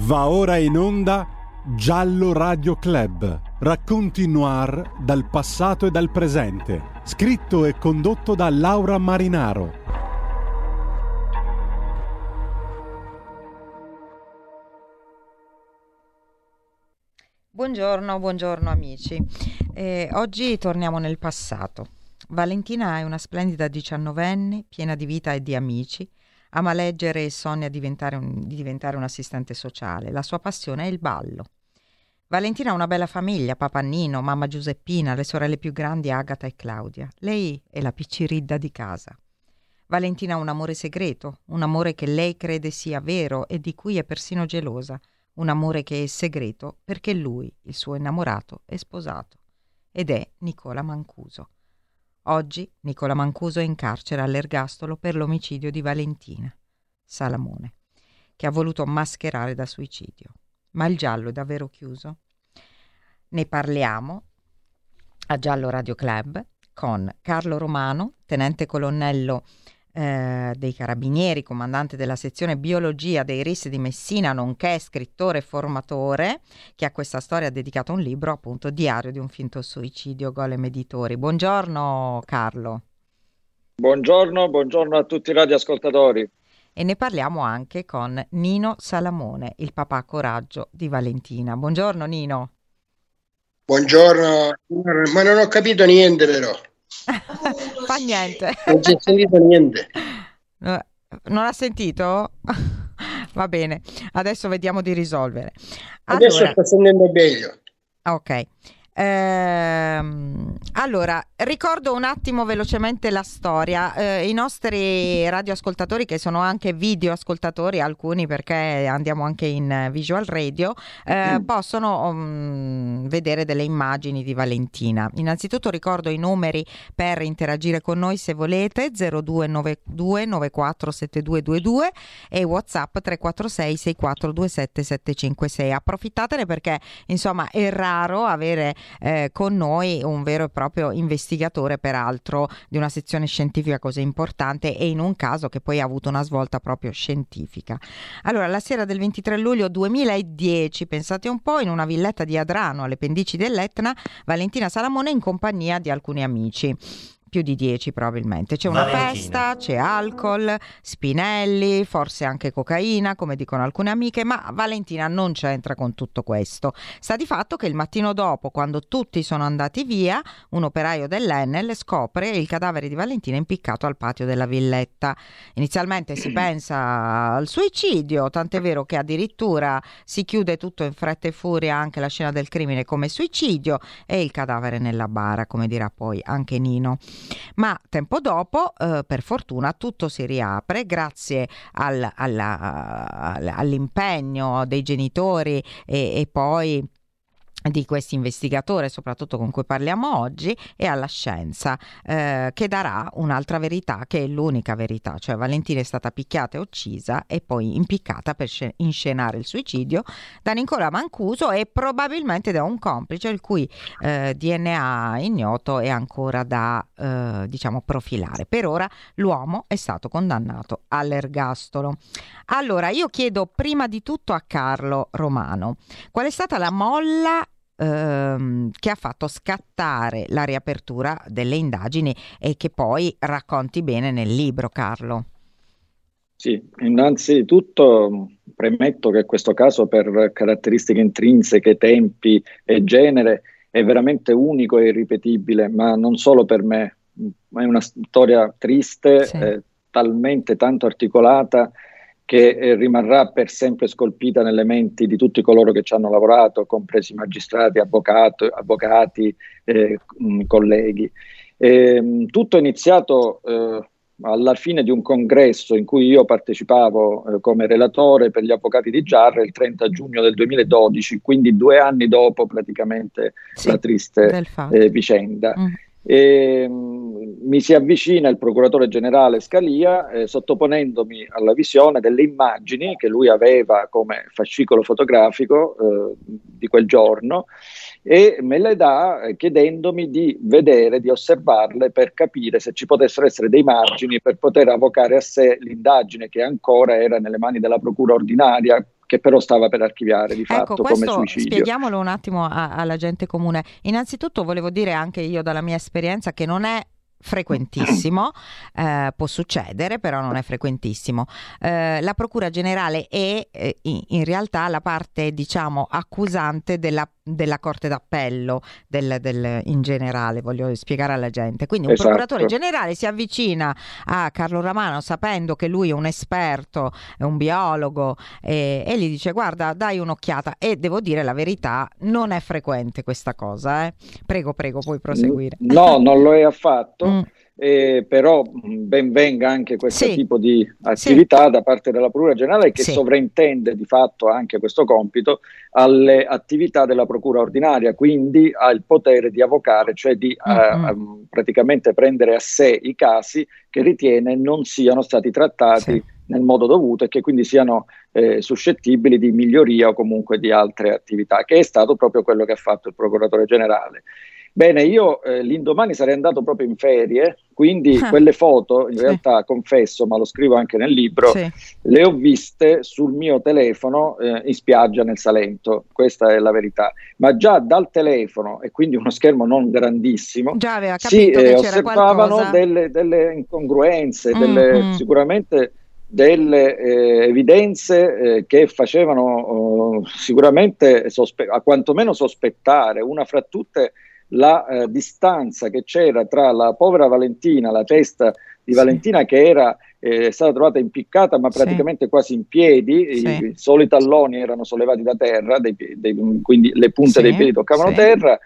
Va ora in onda Giallo Radio Club, racconti noir dal passato e dal presente, scritto e condotto da Laura Marinaro. Buongiorno, buongiorno amici. Eh, oggi torniamo nel passato. Valentina è una splendida diciannovenne, piena di vita e di amici, Ama leggere e sogna diventare un, di diventare un assistente sociale. La sua passione è il ballo. Valentina ha una bella famiglia, papà Nino, mamma Giuseppina, le sorelle più grandi Agata e Claudia. Lei è la picciridda di casa. Valentina ha un amore segreto, un amore che lei crede sia vero e di cui è persino gelosa, un amore che è segreto perché lui, il suo innamorato, è sposato. Ed è Nicola Mancuso. Oggi Nicola Mancuso è in carcere all'ergastolo per l'omicidio di Valentina Salamone, che ha voluto mascherare da suicidio. Ma il giallo è davvero chiuso? Ne parliamo a Giallo Radio Club con Carlo Romano, tenente colonnello eh, dei Carabinieri, comandante della sezione biologia dei RIS di Messina, nonché scrittore e formatore, che a questa storia ha dedicato un libro, appunto, Diario di un finto suicidio, Golem Editori. Buongiorno Carlo. Buongiorno, buongiorno a tutti i radioascoltatori. E ne parliamo anche con Nino Salamone, il papà coraggio di Valentina. Buongiorno Nino. Buongiorno, ma non ho capito niente però. Fa niente. Non c'è sentito niente. Non ha sentito? Va bene, adesso vediamo di risolvere. Adesso sta sentendo meglio. Ok. Ehm, allora, ricordo un attimo velocemente la storia. Eh, I nostri radioascoltatori, che sono anche videoascoltatori, alcuni perché andiamo anche in visual radio, eh, mm. possono um, vedere delle immagini di Valentina. Innanzitutto ricordo i numeri per interagire con noi se volete: 0292 947222 e WhatsApp 346 6427 756. Approfittatene perché insomma è raro avere eh, con noi un vero e proprio investigatore, peraltro, di una sezione scientifica così importante e in un caso che poi ha avuto una svolta proprio scientifica. Allora, la sera del 23 luglio 2010, pensate un po', in una villetta di Adrano, alle pendici dell'Etna, Valentina Salamone in compagnia di alcuni amici più di 10 probabilmente. C'è una Valentina. festa, c'è alcol, spinelli, forse anche cocaina, come dicono alcune amiche, ma Valentina non c'entra con tutto questo. Sta di fatto che il mattino dopo, quando tutti sono andati via, un operaio dell'Enel scopre il cadavere di Valentina impiccato al patio della villetta. Inizialmente si pensa al suicidio, tant'è vero che addirittura si chiude tutto in fretta e furia anche la scena del crimine come suicidio e il cadavere nella bara, come dirà poi anche Nino. Ma tempo dopo, eh, per fortuna, tutto si riapre grazie al, alla, all'impegno dei genitori e, e poi di questo investigatore, soprattutto con cui parliamo oggi, e alla scienza, eh, che darà un'altra verità, che è l'unica verità, cioè Valentina è stata picchiata e uccisa e poi impiccata per sc- inscenare il suicidio da Nicola Mancuso e probabilmente da un complice il cui eh, DNA ignoto è ancora da, eh, diciamo, profilare. Per ora l'uomo è stato condannato all'ergastolo. Allora, io chiedo prima di tutto a Carlo Romano, qual è stata la molla ehm, che ha fatto scattare la riapertura delle indagini e che poi racconti bene nel libro, Carlo. Sì, innanzitutto premetto che questo caso per caratteristiche intrinseche, tempi e genere è veramente unico e irripetibile, ma non solo per me, è una storia triste, sì. eh, talmente tanto articolata che eh, rimarrà per sempre scolpita nelle menti di tutti coloro che ci hanno lavorato, compresi magistrati, avvocato, avvocati, eh, mh, colleghi. E, ehm, tutto è iniziato eh, alla fine di un congresso in cui io partecipavo eh, come relatore per gli avvocati di Giarre il 30 giugno del 2012, quindi due anni dopo praticamente sì, la triste eh, vicenda. Mm. E, mh, mi si avvicina il procuratore generale Scalia eh, sottoponendomi alla visione delle immagini che lui aveva come fascicolo fotografico eh, di quel giorno e me le dà eh, chiedendomi di vedere, di osservarle per capire se ci potessero essere dei margini per poter avvocare a sé l'indagine che ancora era nelle mani della procura ordinaria che però stava per archiviare di ecco, fatto come suicidio. Spieghiamolo un attimo a, alla gente comune. Innanzitutto volevo dire anche io dalla mia esperienza che non è frequentissimo, eh, può succedere, però non è frequentissimo. Eh, la Procura Generale è eh, in realtà la parte, diciamo, accusante della, della Corte d'Appello del, del, in generale, voglio spiegare alla gente. Quindi un esatto. procuratore generale si avvicina a Carlo Ramano sapendo che lui è un esperto, è un biologo e gli dice guarda dai un'occhiata e devo dire la verità, non è frequente questa cosa. Eh. Prego, prego, puoi proseguire. No, non lo è affatto. Mm. Eh, però ben venga anche questo sì. tipo di attività sì. da parte della Procura Generale che sì. sovraintende di fatto anche questo compito alle attività della Procura ordinaria, quindi ha il potere di avvocare, cioè di mm-hmm. uh, praticamente prendere a sé i casi che ritiene non siano stati trattati nel modo dovuto e che quindi siano eh, suscettibili di miglioria o comunque di altre attività, che è stato proprio quello che ha fatto il Procuratore Generale. Bene, io eh, l'indomani sarei andato proprio in ferie, quindi ah. quelle foto, in sì. realtà confesso, ma lo scrivo anche nel libro, sì. le ho viste sul mio telefono eh, in spiaggia nel Salento, questa è la verità. Ma già dal telefono, e quindi uno schermo non grandissimo, si eh, osservavano delle, delle, incongruenze, mm, delle, mm. sicuramente delle eh, evidenze eh, che facevano oh, sicuramente sospe- a quantomeno sospettare, una fra tutte la eh, distanza che c'era tra la povera Valentina, la testa di sì. Valentina che era eh, stata trovata impiccata ma praticamente sì. quasi in piedi, sì. i, i soli talloni erano sollevati da terra, dei, dei, quindi le punte dei piedi toccavano terra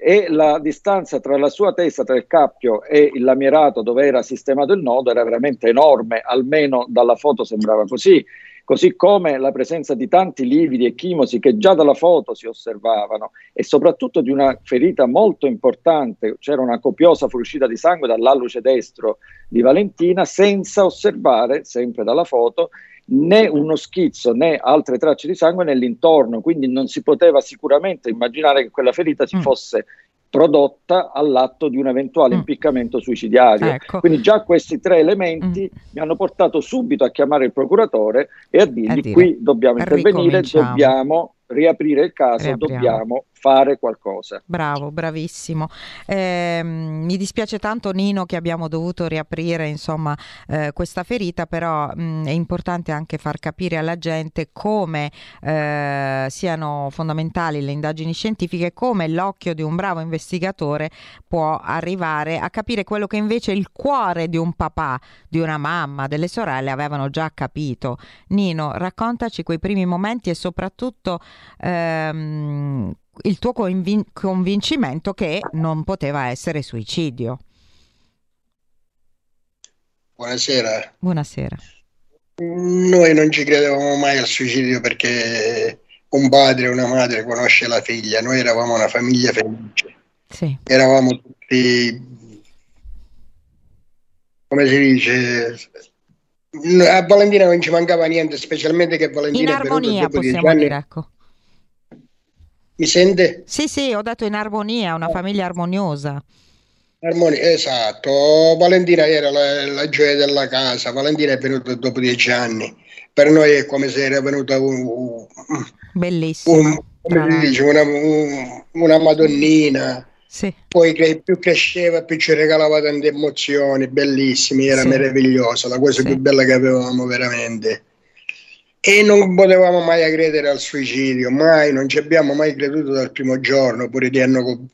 e la distanza tra la sua testa, tra il cappio e il lamierato dove era sistemato il nodo era veramente enorme, almeno dalla foto sembrava così così come la presenza di tanti lividi e chimosi che già dalla foto si osservavano e soprattutto di una ferita molto importante, c'era una copiosa fuoriuscita di sangue dall'alluce destro di Valentina senza osservare, sempre dalla foto, né uno schizzo né altre tracce di sangue nell'intorno, quindi non si poteva sicuramente immaginare che quella ferita si mm. Prodotta all'atto di un eventuale mm. impiccamento suicidiario. Ecco. Quindi già questi tre elementi mm. mi hanno portato subito a chiamare il procuratore e a dirgli a dire, qui dobbiamo intervenire, dobbiamo riaprire il caso, dobbiamo fare qualcosa. Bravo, bravissimo. Eh, mi dispiace tanto Nino che abbiamo dovuto riaprire insomma eh, questa ferita, però mh, è importante anche far capire alla gente come eh, siano fondamentali le indagini scientifiche, come l'occhio di un bravo investigatore può arrivare a capire quello che invece il cuore di un papà, di una mamma, delle sorelle avevano già capito. Nino, raccontaci quei primi momenti e soprattutto ehm, il tuo convin- convincimento che non poteva essere suicidio. Buonasera. Buonasera. Noi non ci credevamo mai al suicidio perché un padre e una madre conosce la figlia, noi eravamo una famiglia felice. Sì. Eravamo tutti, come si dice, a Valentina non ci mancava niente, specialmente che Valentina in armonia, possiamo dire, ecco. Mi sente? Sì, sì, ho detto in armonia, una famiglia armoniosa. Armonia, esatto. Valentina era la, la, gioia della casa. Valentina è venuta dopo dieci anni. Per noi è come se era venuta un, un, bellissima. Un, dice, una, una, madonnina. Sì. Poi che più cresceva, più ci regalava tante emozioni bellissime, era sì. meravigliosa, la cosa sì. più bella che avevamo veramente e non potevamo mai credere al suicidio, mai, non ci abbiamo mai creduto dal primo giorno, pure che hanno,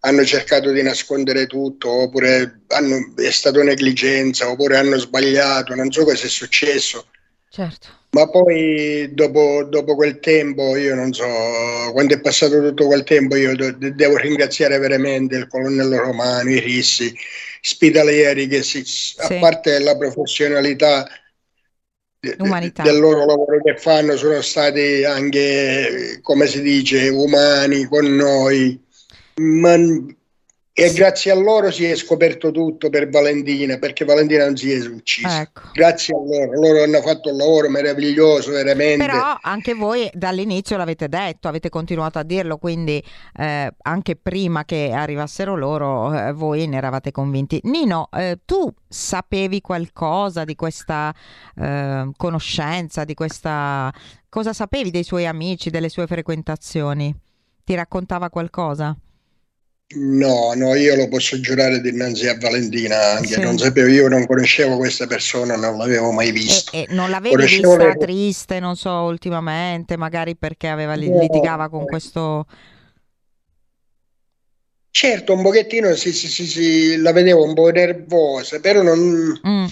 hanno cercato di nascondere tutto, oppure hanno, è stata negligenza, oppure hanno sbagliato, non so cosa è successo. Certo. Ma poi dopo, dopo, quel tempo, io non so, quando è passato tutto quel tempo, io de- devo ringraziare veramente il colonnello Romano, i Rissi, Spitalieri, che si, sì. a parte la professionalità Umanità. del loro lavoro che fanno sono stati anche, come si dice, umani con noi. Ma E grazie a loro si è scoperto tutto per Valentina, perché Valentina non si è uccisa. Ecco. Grazie a loro, loro hanno fatto un lavoro meraviglioso, veramente. Però anche voi dall'inizio l'avete detto, avete continuato a dirlo, quindi eh, anche prima che arrivassero loro eh, voi ne eravate convinti. Nino, eh, tu sapevi qualcosa di questa eh, conoscenza, di questa... Cosa sapevi dei suoi amici, delle sue frequentazioni? Ti raccontava qualcosa? No, no, io lo posso giurare dinanzi a Valentina anche, sì. non sapevo, io non conoscevo questa persona, non l'avevo mai vista. E, e non l'avevi conoscevo vista le... triste, non so, ultimamente, magari perché aveva, no, litigava con questo... Certo, un pochettino sì, sì, sì, sì, la vedevo un po' nervosa, però non... Mm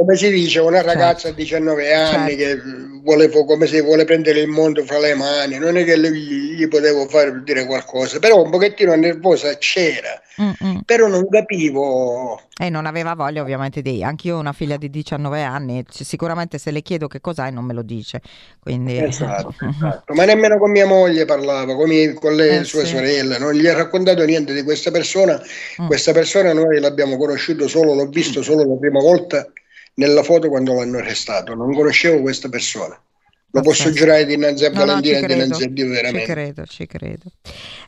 come si dice, una certo. ragazza certo. di 19 anni certo. che vuole, come se vuole prendere il mondo fra le mani, non è che gli, gli potevo fare dire qualcosa, però un pochettino nervosa c'era, Mm-mm. però non capivo. E non aveva voglia ovviamente di... Anch'io ho una figlia di 19 anni, sicuramente se le chiedo che cos'hai non me lo dice. Quindi... Esatto, esatto. ma nemmeno con mia moglie parlava, con, mie, con le eh, sue sì. sorelle, non gli ha raccontato niente di questa persona. Mm. Questa persona noi l'abbiamo conosciuto solo, l'ho visto solo la prima volta nella foto quando l'hanno arrestato. Non conoscevo questa persona. Lo posso giurare dinanzi a Valentina no, no, e dinanzi a Dio veramente. Ci credo, ci credo.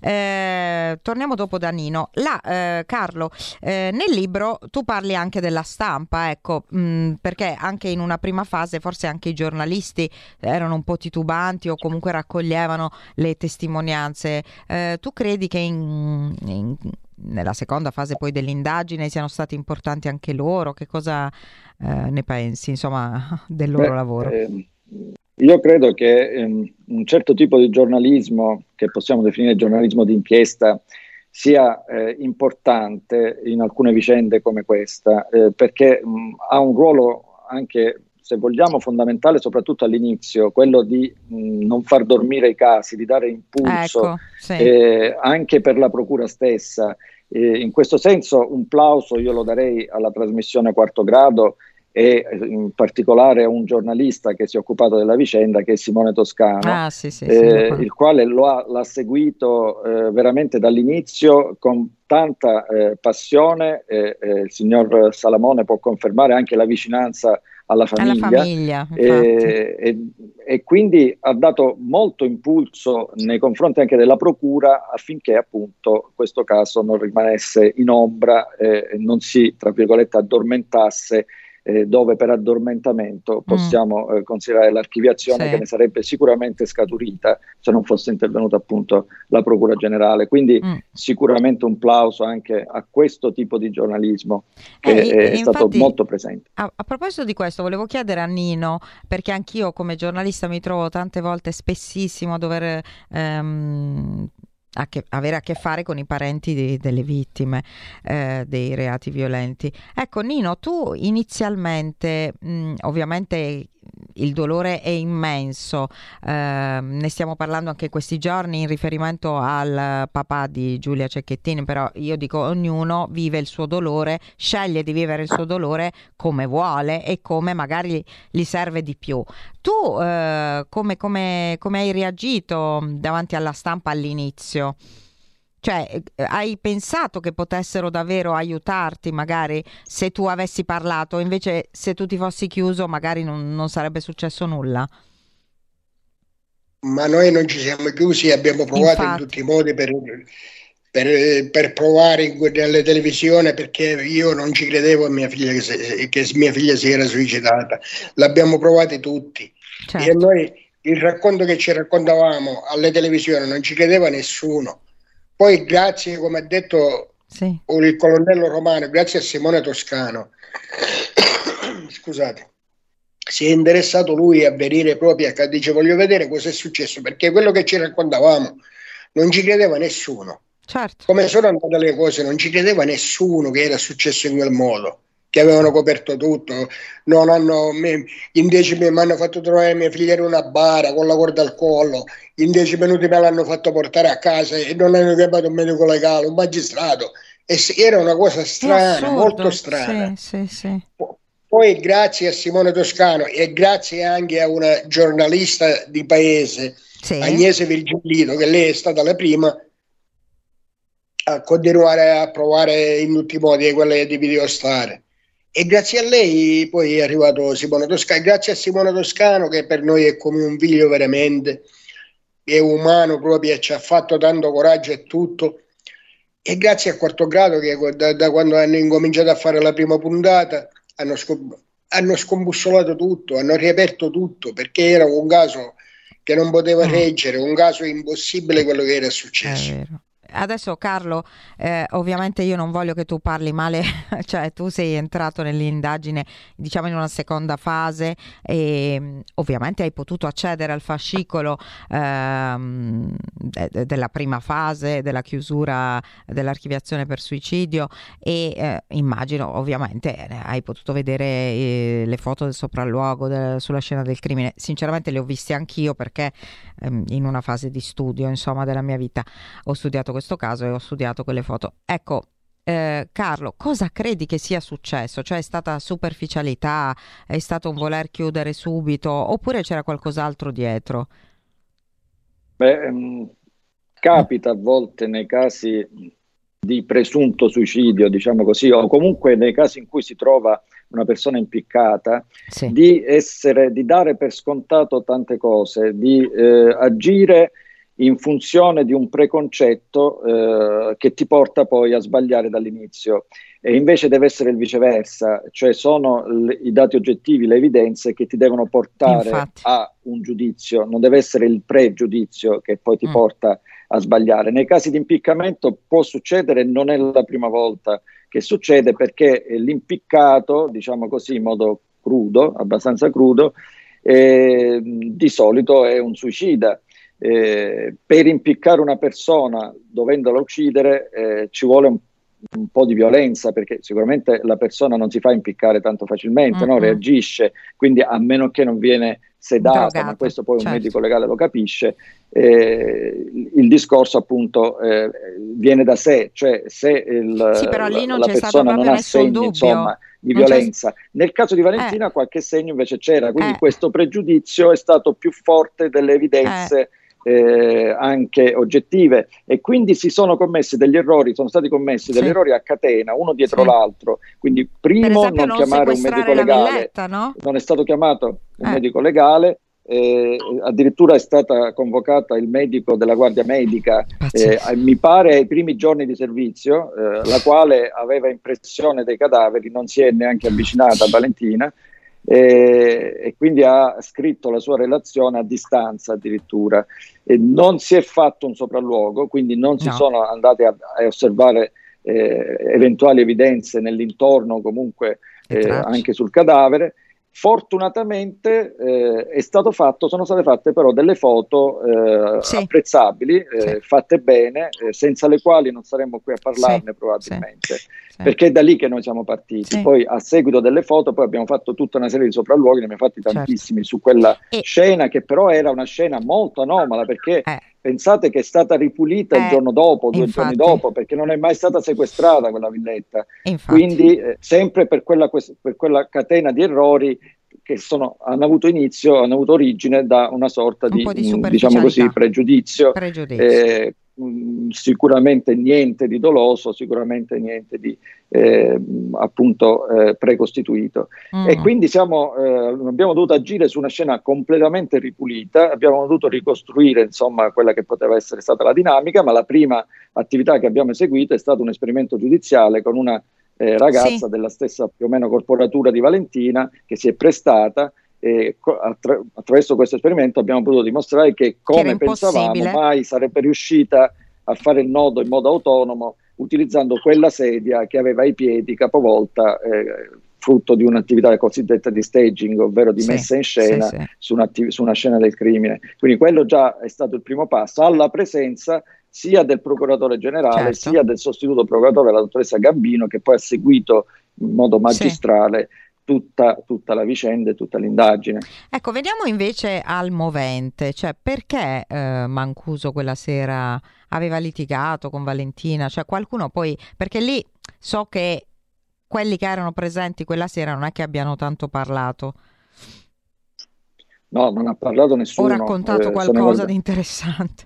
Eh, torniamo dopo da Nino. Là, eh, Carlo, eh, nel libro tu parli anche della stampa, ecco, mh, mm, perché anche in una prima fase forse anche i giornalisti erano un po' titubanti o comunque raccoglievano le testimonianze. Eh, tu credi che in, in nella seconda fase poi dell'indagine siano stati importanti anche loro? Che cosa eh, ne pensi, insomma, del loro Beh, lavoro? Eh, io credo che ehm, un certo tipo di giornalismo, che possiamo definire giornalismo d'inchiesta, sia eh, importante in alcune vicende come questa, eh, perché mh, ha un ruolo anche, se vogliamo, fondamentale, soprattutto all'inizio, quello di mh, non far dormire i casi, di dare impulso ecco, sì. eh, anche per la procura stessa. In questo senso un plauso io lo darei alla trasmissione quarto grado e in particolare un giornalista che si è occupato della vicenda che è Simone Toscano, ah, sì, sì, eh, sì, il quale lo ha, l'ha seguito eh, veramente dall'inizio con tanta eh, passione, il signor Salamone può confermare anche la vicinanza alla famiglia, alla famiglia. e, e, e, quindi ha dato molto impulso nei confronti anche della procura affinché appunto questo caso non rimanesse in ombra e non si, tra virgolette, addormentasse eh, dove per addormentamento mm. possiamo mm. eh, considerare l'archiviazione sì. che ne sarebbe sicuramente scaturita se non fosse intervenuta appunto la Procura Generale. Quindi mm. sicuramente un plauso anche a questo tipo di giornalismo che eh, è, è infatti, stato molto presente. A, a, proposito di questo volevo chiedere a Nino, perché anch'io come giornalista mi trovo tante volte spessissimo a dover... Ehm, a che, avere a che fare con i parenti di, delle vittime eh, dei reati violenti. Ecco, Nino, tu inizialmente, mh, ovviamente il dolore è immenso, eh, ne stiamo parlando anche questi giorni in riferimento al papà di Giulia Cecchettini, però io dico ognuno vive il suo dolore, sceglie di vivere il suo dolore come vuole e come magari gli serve di più. Tu eh, come, come, come hai reagito davanti alla stampa all'inizio? Cioè, eh, hai pensato che potessero davvero aiutarti, magari se tu avessi parlato, invece se tu ti fossi chiuso, magari non, non sarebbe successo nulla? Ma noi non ci siamo chiusi, abbiamo provato Infatti. in tutti i modi per, per, per provare nelle televisioni perché io non ci credevo a mia figlia che, che mia figlia si era suicidata. L'abbiamo provati tutti. Certo. E noi il racconto che ci raccontavamo alle televisioni non ci credeva nessuno poi grazie, come ha detto sì. il colonnello Romano, grazie a Simone Toscano, scusate, si è interessato lui a venire proprio a dice voglio vedere cosa è successo, perché quello che ci raccontavamo non ci credeva nessuno. Certo. Come sono andate le cose, non ci credeva nessuno che era successo in quel modo che avevano coperto tutto, non hanno, in dieci minuti mi hanno fatto trovare mia figlia in una bara con la corda al collo, in dieci minuti me l'hanno fatto portare a casa e non hanno chiamato un medico legale, un magistrato. E era una cosa strana, molto strana. Sì, sì, sì. Poi grazie a Simone Toscano e grazie anche a una giornalista di paese, Agnese Virgilino, che lei è stata la prima, a continuare a provare in tutti i modi quelle di video stare. E grazie a lei poi è arrivato Simone Toscano, grazie a Simone Toscano che per noi è come un figlio veramente, è umano proprio, ci ha fatto tanto coraggio e tutto. E grazie a Quarto Grado che da, da quando hanno incominciato a fare la prima puntata hanno, scom- hanno scombussolato tutto, hanno riaperto tutto perché era un caso che non poteva mm. reggere, un caso impossibile quello che era successo adesso Carlo, eh, ovviamente io non voglio che tu parli male, cioè tu sei entrato nell'indagine diciamo in una seconda fase e mm, ovviamente hai potuto accedere al fascicolo ehm, de- della prima fase della chiusura dell'archiviazione per suicidio e eh, immagino ovviamente eh, hai potuto vedere eh, le foto del sopralluogo de- sulla scena del crimine. Sinceramente le ho viste anch'io perché ehm, in una fase di studio insomma della mia vita ho studiato questo questo caso e ho studiato quelle foto. Ecco, eh, Carlo, cosa credi che sia successo? Cioè è stata superficialità, è stato un voler chiudere subito oppure c'era qualcos'altro dietro? Beh, um, capita a volte nei casi di presunto suicidio, diciamo così, o comunque nei casi in cui si trova una persona impiccata, sì. di, essere, di dare per scontato tante cose, di eh, agire in funzione di un preconcetto eh, che ti porta poi a sbagliare dall'inizio. E invece deve essere il viceversa, cioè sono l- i dati oggettivi, le evidenze che ti devono portare Infatti. a un giudizio, non deve essere il pregiudizio che poi ti mm. porta a sbagliare. Nei casi di impiccamento può succedere, non è la prima volta che succede perché l'impiccato, diciamo così in modo crudo, abbastanza crudo, eh, di solito è un suicida eh, per impiccare una persona dovendola uccidere eh, ci vuole un, un, po' di violenza perché sicuramente la persona non si fa impiccare tanto facilmente, mm-hmm. no? reagisce, quindi a meno che non viene sedata, Drogato, ma questo poi certo. un medico legale lo capisce, eh, il discorso appunto eh, viene da sé, cioè se il, sì, però lì non la persona non ha segni insomma, di violenza. Nel caso di Valentina eh. qualche segno invece c'era, quindi eh. questo pregiudizio è stato più forte delle evidenze eh anche oggettive e quindi si sono commessi degli errori, sono stati commessi degli errori a catena, uno dietro sì. l'altro. Quindi primo esempio, non, non chiamare un medico legale, villetta, no? non è stato chiamato un eh. medico legale, eh, addirittura è stata convocata il medico della Guardia Medica, eh, mi pare ai primi giorni di servizio, eh, la quale aveva impressione dei cadaveri, non si è neanche avvicinata a Valentina e, e, quindi ha scritto la sua relazione a distanza addirittura. E non si è fatto un sopralluogo, quindi non si no. sono andati a, a osservare eh, eventuali evidenze nell'intorno, comunque eh, anche sul cadavere. Fortunatamente eh, è stato fatto, sono state fatte però delle foto eh, sì. apprezzabili, eh, sì. fatte bene, eh, senza le quali non saremmo qui a parlarne sì. probabilmente, perché è da lì che noi siamo partiti. Poi a seguito delle foto poi abbiamo fatto tutta una serie di sopralluoghi, ne abbiamo fatti certo. tantissimi certo. su quella e... scena che però era una scena molto anomala perché eh. Pensate che è stata ripulita il giorno dopo, due infatti. giorni dopo, perché non è mai stata sequestrata quella villetta. Infatti. Quindi sempre per quella, per quella catena di errori che sono, hanno avuto inizio, hanno avuto origine da una sorta un di, di mm, diciamo così, pregiudizio. pregiudizio. Eh, mh, mm, sicuramente niente di doloso, sicuramente niente di eh, appunto eh, precostituito. Mm. E quindi siamo, eh, abbiamo dovuto agire su una scena completamente ripulita, abbiamo dovuto ricostruire insomma quella che poteva essere stata la dinamica, ma la prima attività che abbiamo eseguito è stato un esperimento giudiziale con una eh, ragazza sì. della stessa più o meno corporatura di Valentina che si è prestata attra- attraverso questo esperimento abbiamo potuto dimostrare che come che pensavamo mai sarebbe riuscita a fare il nodo in modo autonomo utilizzando quella sedia che aveva i piedi capovolta eh, frutto di un'attività cosiddetta di staging, ovvero di sì, messa in scena sì, sì. Su, su, una scena del crimine. Quindi quello già è stato il primo passo, alla presenza sia del procuratore generale certo. sia del sostituto procuratore, la dottoressa Gambino, che poi ha seguito in modo magistrale. Tutta, tutta, la vicenda e tutta l'indagine. Ecco, veniamo invece al movente, cioè perché eh, Mancuso quella sera aveva litigato con Valentina? Cioè qualcuno poi, perché lì so che quelli che erano presenti quella sera non è che abbiano tanto parlato. No, non ha parlato nessuno. Ho raccontato eh, qualcosa di interessante.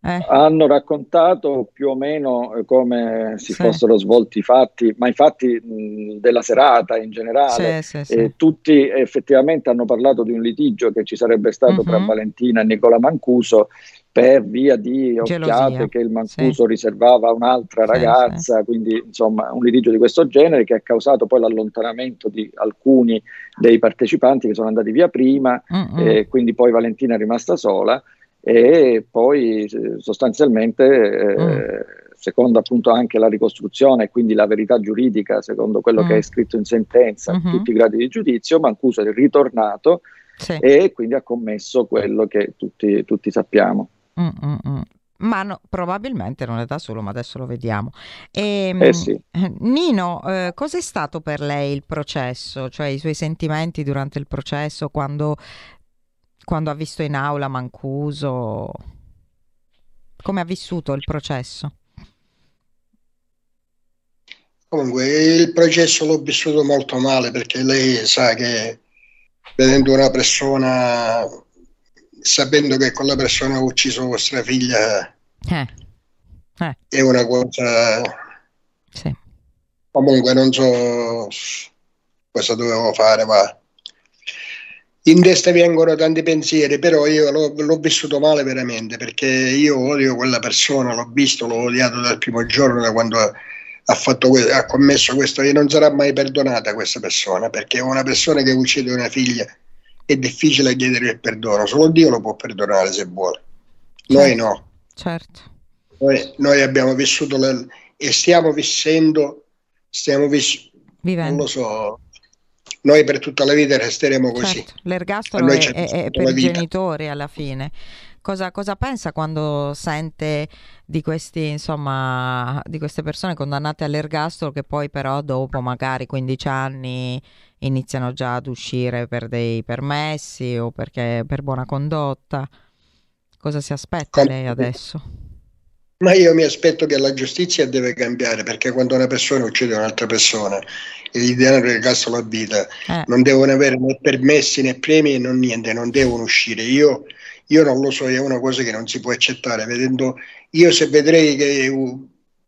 Eh. Hanno raccontato più o meno eh, come si sì. fossero svolti i fatti, ma i fatti mh, della serata in generale. Sì, sì, e tutti effettivamente hanno parlato di un litigio che ci sarebbe stato uh-huh. tra mhm. Valentina e Nicola Mancuso per via di occhiate che il Mancuso riservava a un'altra ragazza, quindi insomma un litigio di questo genere che ha causato poi l'allontanamento di alcuni dei partecipanti che sono andati via prima uh-uh. e quindi poi Valentina è rimasta sola e poi eh, sostanzialmente eh, mm. secondo appunto anche la ricostruzione e quindi la verità giuridica secondo quello mm. che è scritto in sentenza mm-hmm. tutti i gradi di giudizio Mancuso è ritornato sì. e quindi ha commesso quello che tutti, tutti sappiamo Mm-mm. Ma no, probabilmente non è da solo, ma adesso lo vediamo. E, ehm, eh sì. Nino, eh, cos'è stato per lei il processo, cioè i suoi sentimenti durante il processo quando quando ha visto in aula Mancuso? Come ha vissuto il processo? Comunque, il processo l'ho vissuto molto male perché lei sa che vedendo una persona, sapendo che quella persona ha ucciso vostra figlia, eh. Eh. è una cosa... Sì. Comunque non so cosa dovevo fare, ma in testa vengono tanti pensieri, però io l'ho, l'ho, vissuto male veramente perché io odio quella persona, l'ho visto, l'ho odiato dal primo giorno, da quando ha, fatto, ha commesso questo e non sarà mai perdonata questa persona perché una persona che uccide una figlia è difficile chiedere il perdono, solo Dio lo può perdonare se vuole, noi certo, no. Certo. Noi, noi, abbiamo vissuto le, e stiamo vissendo, stiamo vis- vivendo. non lo so, noi per tutta la vita resteremo così. Certo, l'ergastolo è, è, è per i genitori alla fine. Cosa, cosa, pensa quando sente di, questi, insomma, di queste persone condannate all'ergastolo che poi però dopo magari 15 anni iniziano già ad uscire per dei permessi o perché per buona condotta? Cosa si aspetta lei adesso? Ma io mi aspetto che la giustizia deve cambiare perché quando una persona uccide un'altra persona e gli danno l'ergastolo a vita eh. non devono avere né permessi né premi e non niente, non devono uscire. Io, io non lo so, è una cosa che non si può accettare. Vedendo, io se vedrei che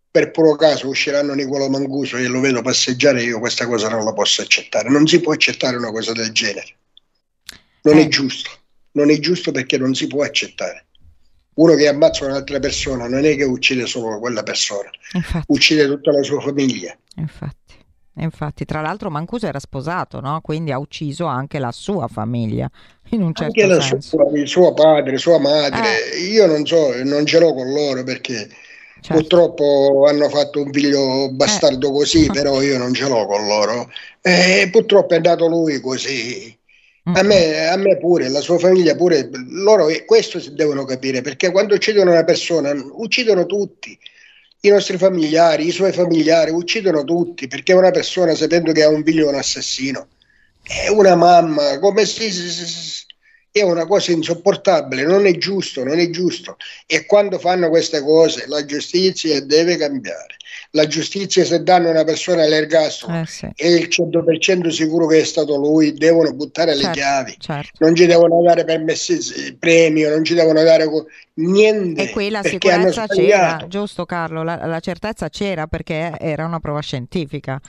per puro caso usciranno Nicola Manguso e lo vedo passeggiare, io questa cosa non la posso accettare. Non si può accettare una cosa del genere. Non eh. è giusto. Non è giusto perché non si può accettare uno che ammazza un'altra persona non è che uccide solo quella persona, infatti. uccide tutta la sua famiglia. Infatti. Infatti, tra l'altro Mancuso era sposato, no? quindi ha ucciso anche la sua famiglia, in un certo anche senso. Sua, suo padre, sua madre, eh. io non so, non ce l'ho con loro perché certo. purtroppo hanno fatto un figlio bastardo eh. così, però io non ce l'ho con loro. E purtroppo è andato lui così. A me, a me, pure, la sua famiglia pure, loro questo devono capire, perché quando uccidono una persona, uccidono tutti, i nostri familiari, i suoi familiari, uccidono tutti, perché una persona sapendo che ha un figlio un assassino, è una mamma, come si, si, si, è una cosa insopportabile, non è giusto, non è giusto. E quando fanno queste cose la giustizia deve cambiare la giustizia se danno una persona all'ergastolo eh sì. è il 100% sicuro che è stato lui, devono buttare certo, le chiavi, certo. non ci devono dare permessi, premio, non ci devono dare niente. E qui la sicurezza c'era, giusto Carlo? La, la, certezza c'era perché era una prova scientifica.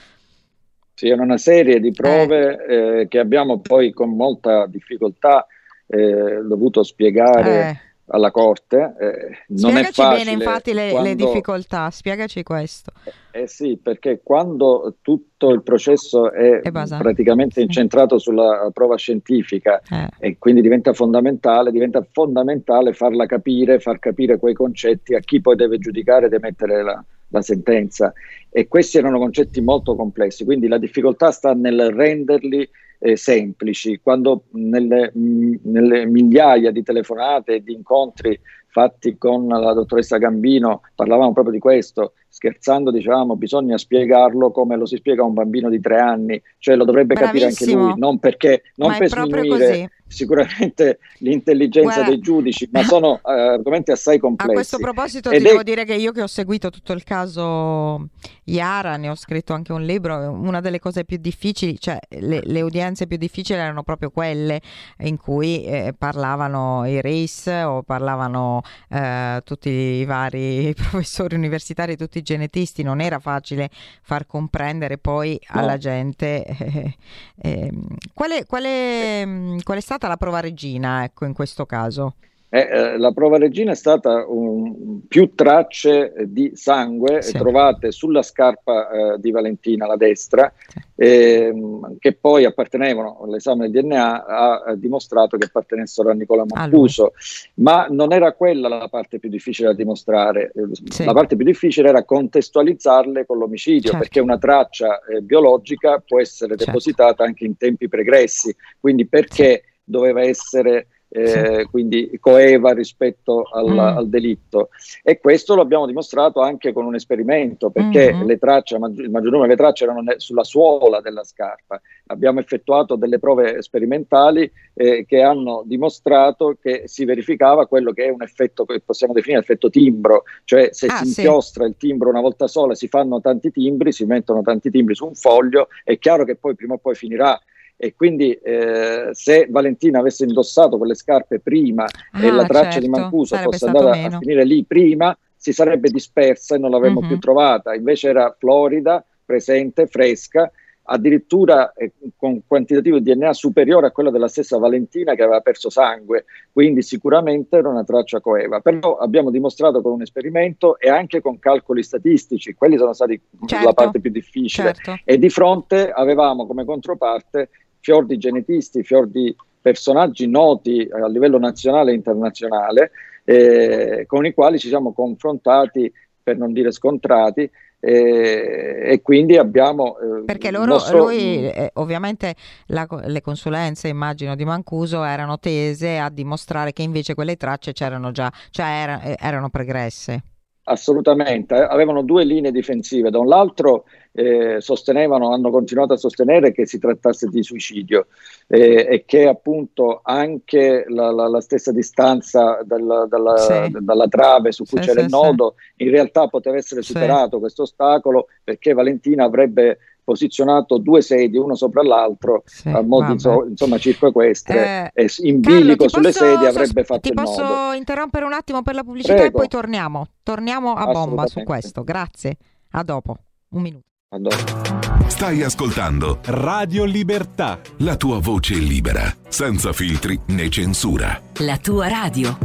Sì, era una serie di prove eh. Eh, che abbiamo poi con molta difficoltà eh, dovuto spiegare eh alla Corte. Eh, non Spiegaci è facile bene infatti le, quando... le, difficoltà, spiegaci questo. Eh, sì, perché quando tutto il processo è, è praticamente sì. incentrato sulla prova scientifica eh. e quindi diventa fondamentale, diventa fondamentale farla capire, far capire quei concetti a chi poi deve giudicare ed emettere la, la sentenza. E questi erano concetti molto complessi, quindi la difficoltà sta nel renderli eh, semplici, quando nelle, mh, nelle, migliaia di telefonate e di incontri fatti con la dottoressa Gambino parlavamo proprio di questo, scherzando diciamo bisogna spiegarlo come lo si spiega a un bambino di tre anni, cioè lo dovrebbe Bravissimo. capire anche lui, non perché non per sminuire sicuramente l'intelligenza Guarda, dei giudici, ma sono uh, argomenti assai complessi. A questo proposito Ed ti è... devo dire che io che ho seguito tutto il caso Iara, ne ho scritto anche un libro, una delle cose più difficili, cioè le, le udienze più difficili erano proprio quelle in cui eh, parlavano i RIS o parlavano eh, tutti i vari professori universitari, tutti i genetisti, non era facile far comprendere poi no. alla gente eh, ehm, qual, qual, è, qual è stata la prova regina ecco, in questo caso. Eh, eh, la prova regina è stata un, più tracce di sangue sì. trovate sulla scarpa eh, di Valentina, la destra, sì. ehm, che poi appartenevano, l'esame del DNA ha, ha dimostrato che appartenessero a Nicola Mancuso, ma non era quella la parte più difficile da dimostrare, sì. la parte più difficile era contestualizzarle con l'omicidio, certo. perché una traccia eh, biologica può essere certo. depositata anche in tempi pregressi, quindi perché doveva essere eh, sì. quindi coeva rispetto al, mm. al, delitto. E questo lo abbiamo dimostrato anche con un esperimento, perché mm-hmm. le tracce, il maggior numero delle tracce erano sulla suola della scarpa. Abbiamo effettuato delle prove sperimentali eh, che hanno dimostrato che si verificava quello che è un effetto che possiamo definire effetto timbro, cioè se ah, si inchiostra sì. il timbro una volta sola, si fanno tanti timbri, si mettono tanti timbri su un foglio, è chiaro che poi prima o poi finirà e quindi eh, se Valentina avesse indossato quelle scarpe prima ah, e la traccia certo, di Mancuso fosse andata meno. a finire lì prima, si sarebbe dispersa e non l'avremmo mm-hmm. più trovata. Invece era florida, presente, fresca, addirittura eh, con quantitativo di DNA superiore a quello della stessa Valentina che aveva perso sangue, quindi sicuramente era una traccia coeva. Però abbiamo dimostrato con un esperimento e anche con calcoli statistici, quelli sono stati certo, la parte più difficile, certo. e di fronte avevamo come controparte fior di genetisti, fior di personaggi noti a livello nazionale e internazionale, eh, con i quali ci siamo confrontati, per non dire scontrati, eh, e quindi abbiamo eh, perché loro, nostro... lui eh, ovviamente la, le consulenze immagino di Mancuso erano tese a dimostrare che invece quelle tracce c'erano già cioè era, eh, erano pregresse. Assolutamente, avevano due linee difensive, da un lato eh, sostenevano, hanno continuato a sostenere che si trattasse di suicidio eh, e che appunto anche la, la, la stessa distanza dalla, dalla, sì. dalla, trave su cui sì, c'era sì, il nodo in realtà poteva essere superato questo ostacolo perché Valentina avrebbe posizionato due sedie uno sopra l'altro sì, a mo' di insomma circo equestre eh, e in bilico sulle sedie avrebbe fatto ti posso nodo. interrompere un attimo per la pubblicità Prego. e poi torniamo torniamo a bomba su questo. Grazie. A dopo. Un minuto a dopo Stai ascoltando Radio Libertà. La tua voce libera, senza filtri né censura. La tua radio.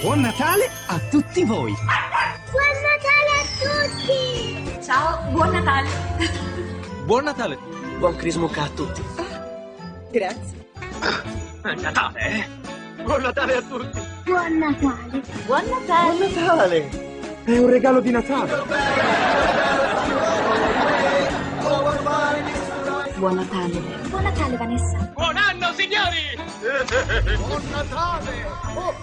Buon Natale a tutti voi! Buon Natale a tutti! Ciao, buon Natale! Buon Natale! Buon Crismuca a tutti! Grazie! È Natale, eh? Buon Natale a tutti! Buon Natale! Buon Natale! Buon Natale! È un regalo di Natale! Buon Natale! Buon Natale, Vanessa! Buon anno, signori! Buon Natale! Oh.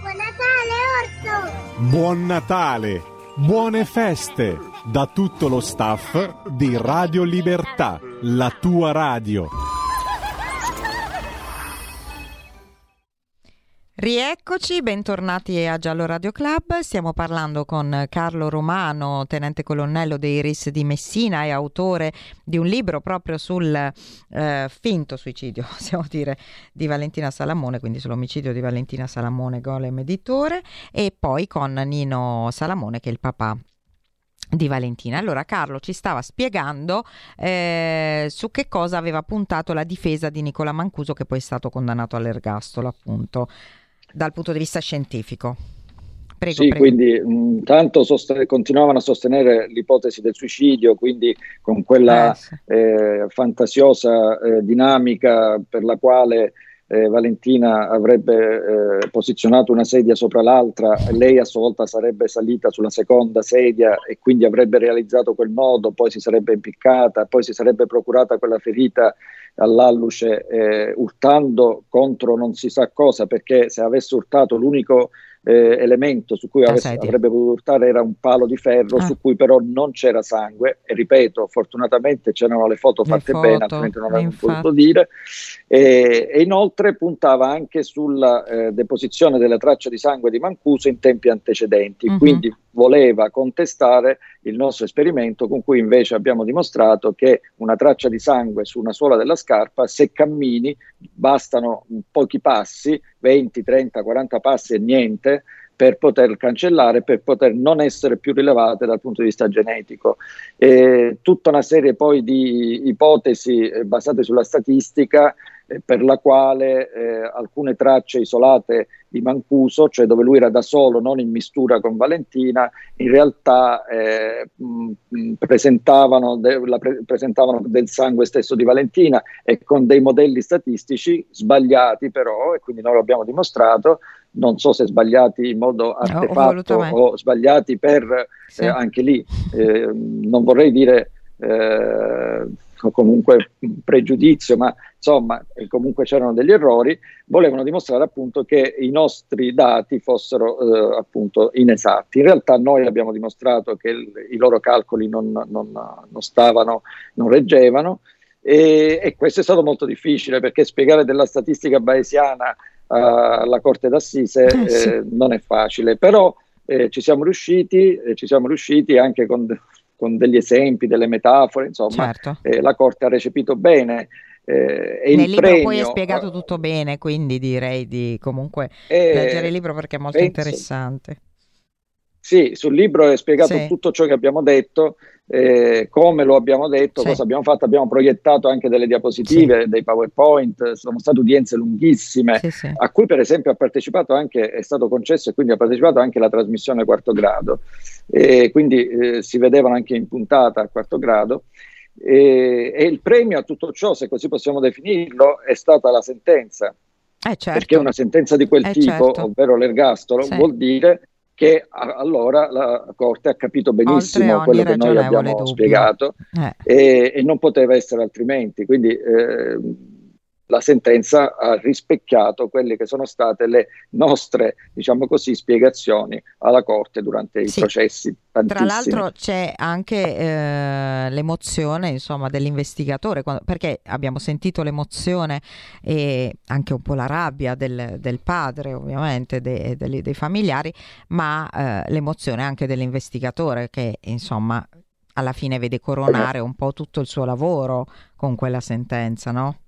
Buon Natale, Orso! Buon Natale! Buone feste da tutto lo staff di Radio Libertà, la tua radio. Rieccoci, bentornati a Giallo Radio Club. Stiamo parlando con Carlo Romano, tenente colonnello dei RIS di Messina e autore di un libro proprio sul eh, finto suicidio, possiamo dire, di Valentina Salamone, quindi sull'omicidio di Valentina Salamone, Golem editore, e poi con Nino Salamone, che è il papà di Valentina. Allora Carlo ci stava spiegando eh, su che cosa aveva puntato la difesa di Nicola Mancuso che poi è stato condannato all'ergastolo appunto dal punto di vista scientifico. Prego, sì, prego. quindi intanto sosten- continuavano a sostenere l'ipotesi del suicidio, quindi con quella eh, sì. eh, fantasiosa eh, dinamica per la quale eh, Valentina avrebbe eh, posizionato una sedia sopra l'altra, lei a sua volta sarebbe salita sulla seconda sedia e quindi avrebbe realizzato quel nodo, poi si sarebbe impiccata, poi si sarebbe procurata quella ferita all'alluce eh, urtando contro non si sa cosa, perché se avesse urtato l'unico eh, elemento su cui avesse, avrebbe potuto urtare era un palo di ferro ah. su cui però non c'era sangue. E ripeto fortunatamente c'erano le foto fatte le foto, bene altrimenti non avremmo potuto dire. E, e, inoltre puntava anche sulla eh, deposizione della traccia di sangue di Mancuso in tempi antecedenti. Mm-hmm. quindi voleva contestare il nostro esperimento con cui invece abbiamo dimostrato che una traccia di sangue su una suola della scarpa se cammini bastano pochi passi 20, 30, 40 passi e niente per poter cancellare, per poter non essere più rilevate dal punto di vista genetico. E tutta una serie poi di ipotesi eh, basate sulla statistica eh, per la quale eh, alcune tracce isolate di Mancuso, cioè dove lui era da solo, non in mistura con Valentina, in realtà eh, mh, presentavano, de- pre- presentavano, del sangue stesso di Valentina e con dei modelli statistici sbagliati però, e quindi noi lo abbiamo dimostrato, non so se sbagliati in modo artefatto o, o sbagliati per sì. eh, anche lì, eh, non vorrei dire eh, comunque pregiudizio, ma insomma comunque c'erano degli errori, volevano dimostrare appunto che i nostri dati fossero eh, appunto inesatti. In realtà noi abbiamo dimostrato che il, i loro calcoli non, non, non stavano, non reggevano e, e, questo è stato molto difficile perché spiegare della statistica bayesiana alla Corte d'Assise eh, sì. eh, non è facile, però eh, ci siamo riusciti, ci siamo riusciti anche con con degli esempi, delle metafore, insomma, certo. eh, la Corte ha recepito bene. Eh, e Nel libro premio, poi è spiegato tutto bene, quindi direi di comunque eh, leggere il libro perché è molto penso, interessante. Sì, sul libro è spiegato sì. tutto ciò che abbiamo detto, eh, come lo abbiamo detto, sì. cosa abbiamo fatto, abbiamo proiettato anche delle diapositive, sì. dei PowerPoint, sono state udienze lunghissime, sì, a cui per esempio ha partecipato anche, è stato concesso e quindi ha partecipato anche la trasmissione quarto grado, e quindi eh, si vedevano anche in puntata a quarto grado. E, e, il premio a tutto ciò, se così possiamo definirlo, è stata la sentenza. Eh certo. Perché una sentenza di quel eh tipo, certo. ovvero l'ergastolo, vuol dire che allora la Corte ha capito benissimo quello che noi abbiamo dubbio. spiegato eh. e, e, non poteva essere altrimenti. Quindi eh, la sentenza ha rispecchiato quelle che sono state le nostre, diciamo così, spiegazioni alla Corte durante i sì. processi. Tra l'altro c'è anche eh, l'emozione insomma, dell'investigatore, quando, perché abbiamo sentito l'emozione e anche un po' la rabbia del, del padre, ovviamente, de, de, dei familiari, ma eh, l'emozione anche dell'investigatore che insomma alla fine vede coronare un po' tutto il suo lavoro con quella sentenza, no?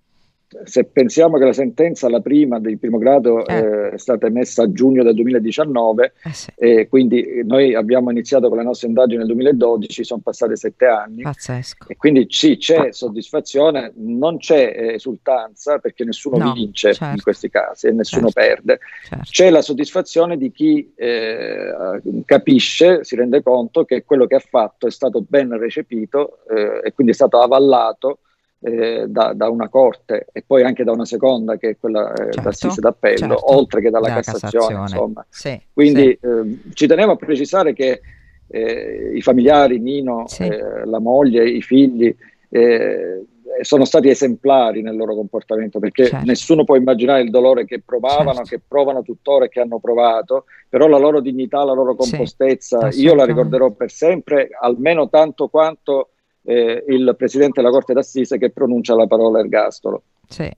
Se pensiamo che la sentenza, la prima del primo grado, eh. Eh, è stata emessa a giugno del 2019, eh sì. e quindi noi abbiamo iniziato con le nostre indagini nel 2012, sono passati sette anni. Pazzesco. E quindi sì, c'è soddisfazione, non c'è esultanza perché nessuno no, vince certo. in questi casi e nessuno certo. perde. Certo. C'è la soddisfazione di chi eh, capisce, si rende conto che quello che ha fatto è stato ben recepito eh, e quindi è stato avallato eh, da, da, una corte e poi anche da una seconda che è quella eh, certo, d'assise d'appello, certo, oltre che dalla Cassazione. Cassazione. Sì, Quindi sì. Eh, ci tenevo a precisare che eh, i familiari, Nino, sì. Eh, la moglie, i figli, eh, sono stati esemplari nel loro comportamento perché certo. nessuno può immaginare il dolore che provavano, certo. che provano tuttora e che hanno provato, però la loro dignità, la loro compostezza, io la ricorderò per sempre, almeno tanto quanto eh, il presidente della Corte d'Assise che pronuncia la parola ergastolo. Sì.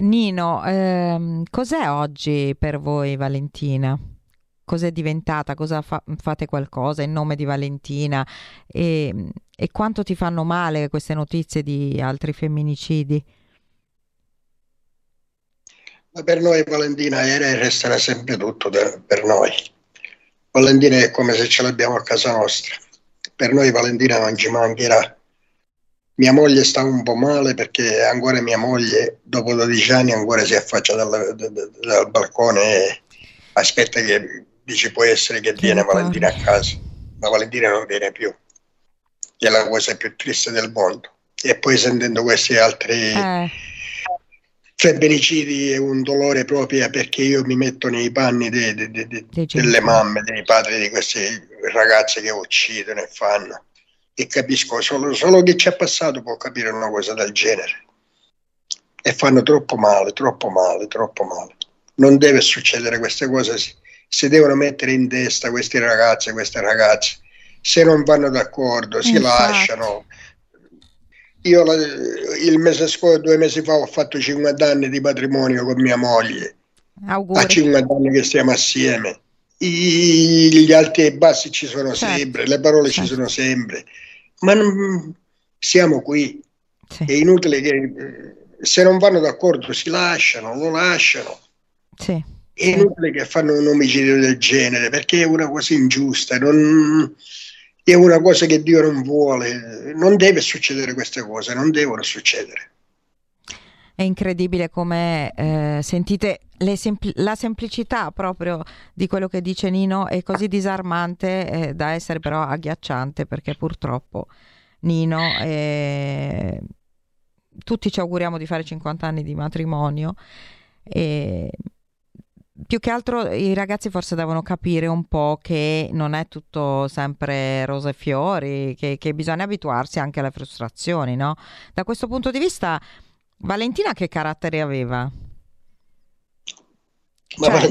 Nino, ehm, cos'è oggi per voi Valentina? Cos'è diventata? Cosa fa- fate qualcosa in nome di Valentina? E, e quanto ti fanno male queste notizie di altri femminicidi? Ma per noi Valentina era e resterà sempre tutto de- per noi. Valentina è come se ce l'abbiamo a casa nostra. Per noi Valentina non ci mancherà mia moglie sta un po' male perché ancora mia moglie, dopo 12 anni, ancora si affaccia dal, dal, dal balcone e aspetta che dice può essere che, che viene Valentina a casa, ma Valentina non viene più. È la cosa più triste del mondo. E poi sentendo questi altri, eh. femminicidi è un dolore proprio perché io mi metto nei panni de, de, de, delle mamme, dei padri di queste ragazze che uccidono e fanno e capisco solo, solo chi ci è passato può capire una cosa del genere e fanno troppo male, troppo male, troppo male. Non deve succedere queste cose, si, si devono mettere in testa questi ragazzi, queste ragazze, se non vanno d'accordo si Infatti. lasciano. Io la, il mese scorso, due mesi fa, ho fatto 50 anni di matrimonio con mia moglie. Auguri. A 50 anni che stiamo assieme. I, gli alti e i bassi ci sono certo. sempre, le parole certo. ci sono sempre, ma non, siamo qui. Sì. È inutile che se non vanno d'accordo si lasciano, lo lasciano. Sì. È inutile che fanno un omicidio del genere perché è una cosa ingiusta, non, è una cosa che Dio non vuole. Non deve succedere queste cose, non devono succedere. È incredibile come eh, sentite sempl- la semplicità proprio di quello che dice Nino è così disarmante eh, da essere però agghiacciante perché purtroppo Nino è tutti ci auguriamo di fare 50 anni di matrimonio e più che altro i ragazzi forse devono capire un po' che non è tutto sempre rose e fiori, che, che bisogna abituarsi anche alle frustrazioni, no? Da questo punto di vista, Valentina che carattere aveva? Cioè,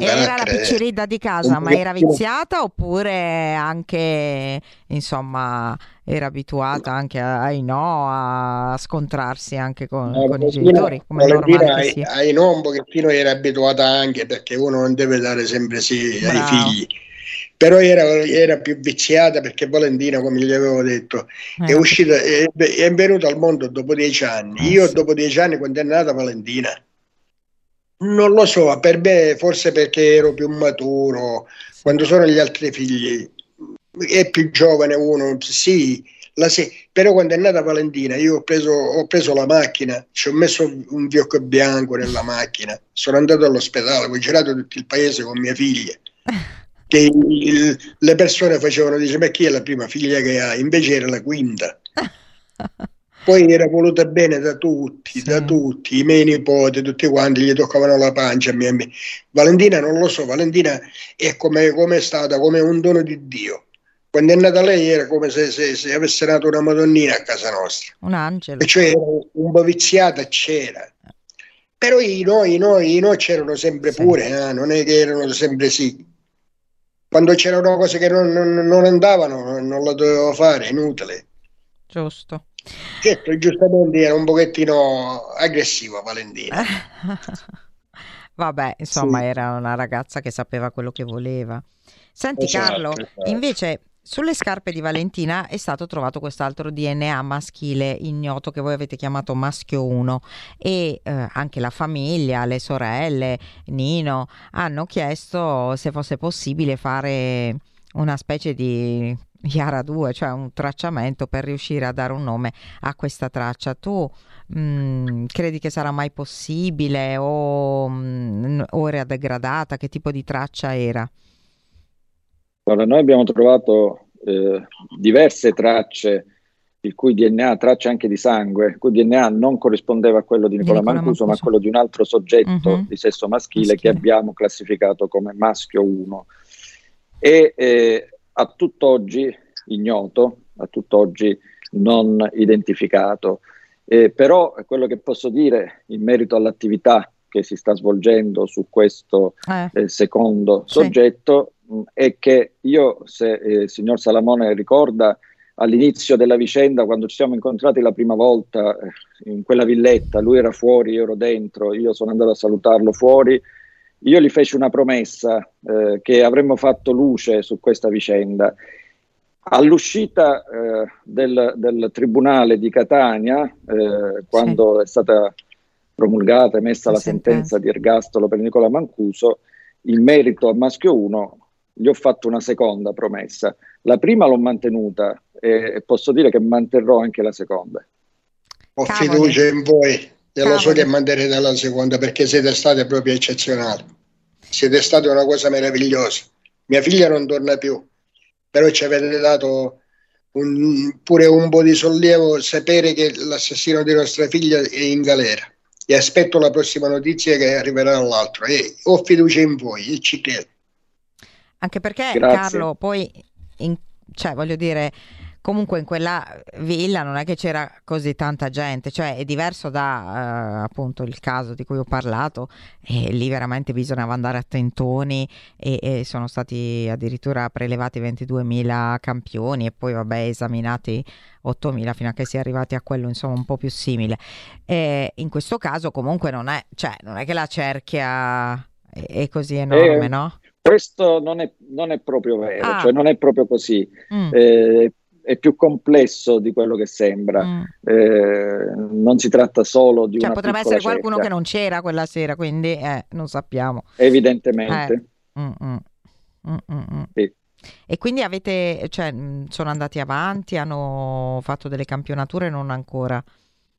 era la picciridda di casa, ma era viziata oppure anche, insomma, era abituata anche ai no, a scontrarsi anche con, no, con i genitori, come normale ai, ai no un pochettino era abituata anche perché uno non deve dare sempre sì Bravo. ai figli. Però era, era, più viziata perché Valentina, come gli avevo detto, eh. è uscita, è, è venuta al mondo dopo dieci anni. Eh, Io sì. dopo dieci anni, quando è nata Valentina, non lo so, per me forse perché ero più maturo, quando sono gli altri figli, è più giovane uno, sì, se- però quando è nata Valentina io ho preso, ho preso, la macchina, ci ho messo un fiocco bianco nella macchina, sono andato all'ospedale, ho girato tutto il paese con mia figlia. Che il, le persone facevano, dice, ma chi è la prima figlia che ha? Invece era la quinta. Poi era voluta bene da tutti, sì. da tutti, i miei nipoti, tutti quanti, gli toccavano la pancia. Mia, mia. Valentina non lo so, Valentina è come, come è stata, come un dono di Dio. Quando è nata lei era come se, se, se avesse nato una Madonnina a casa nostra. Un angelo. E cioè un po' viziata c'era. Però i noi, i noi, i noi c'erano sempre sì. pure, eh? non è che erano sempre sì. Quando c'erano cose che non, non, non andavano, non la dovevo fare, inutile. Giusto. Certo, giustamente era un pochettino aggressiva Valentina. Vabbè, insomma, sì. era una ragazza che sapeva quello che voleva. Senti esatto, Carlo, esatto. invece sulle scarpe di Valentina è stato trovato quest'altro DNA maschile ignoto che voi avete chiamato maschio 1 e eh, anche la famiglia, le sorelle, Nino hanno chiesto se fosse possibile fare una specie di Yara 2, cioè un tracciamento per riuscire a dare un nome a questa traccia. Tu mh, mm, credi che sarà mai possibile o, mh, mm, o era degradata? Che tipo di traccia era? Guarda, noi abbiamo trovato eh, diverse tracce il cui DNA, tracce anche di sangue, il cui DNA non corrispondeva a quello di Nicola, di Nicola Mancuso, Mancuso, ma a quello di un altro soggetto uh-huh. di sesso maschile, maschile, che abbiamo classificato come maschio 1. E eh, a tutt'oggi ignoto, a tutt'oggi non identificato. Eh, però quello che posso dire in merito all'attività che si sta svolgendo su questo eh. Eh, secondo sì. soggetto mh, è che io, se il eh, signor Salamone ricorda, all'inizio della vicenda, quando ci siamo incontrati la prima volta eh, in quella villetta, lui era fuori, io ero dentro, io sono andato a salutarlo fuori, io gli feci una promessa eh, che avremmo fatto luce su questa vicenda. All'uscita eh, del, del, Tribunale di Catania, eh, quando sì. è stata promulgata e messa la, la sentenza di ergastolo per Nicola Mancuso, in merito a Maschio 1 gli ho fatto una seconda promessa. La prima l'ho mantenuta e, posso dire che manterrò anche la seconda. Ho fiducia in voi e Cavoli. lo so che manterrete la seconda perché siete state proprio eccezionali. Siete state una cosa meravigliosa. Mia figlia non torna più, però ci avete dato un, pure un po' di sollievo sapere che l'assassino di nostra figlia è in galera e aspetto la prossima notizia che arriverà dall'altro e ho fiducia in voi e ci credo. Anche perché Grazie. Carlo, poi, in- cioè voglio dire, comunque in quella villa non è che c'era così tanta gente, cioè è diverso da eh, appunto il caso di cui ho parlato e lì veramente bisognava andare a tentoni e, e sono stati addirittura prelevati 22.000 campioni e poi vabbè esaminati 8.000 fino a che si è arrivati a quello insomma un po' più simile. E in questo caso comunque non è, cioè, non è che la cerchia è, è così enorme, Eh, no? Questo non è, non è proprio vero, Ah. cioè non è proprio così. Mm. Eh, è più complesso di quello che sembra. Mm. Eh, non si tratta solo di Cioè, una potrebbe essere qualcuno cerchia, che non c'era quella sera, quindi eh, non sappiamo. evidentemente. Mm, mm. Mm, mm. Sì. E quindi avete, cioè, sono andati avanti, hanno fatto delle campionature, non ancora.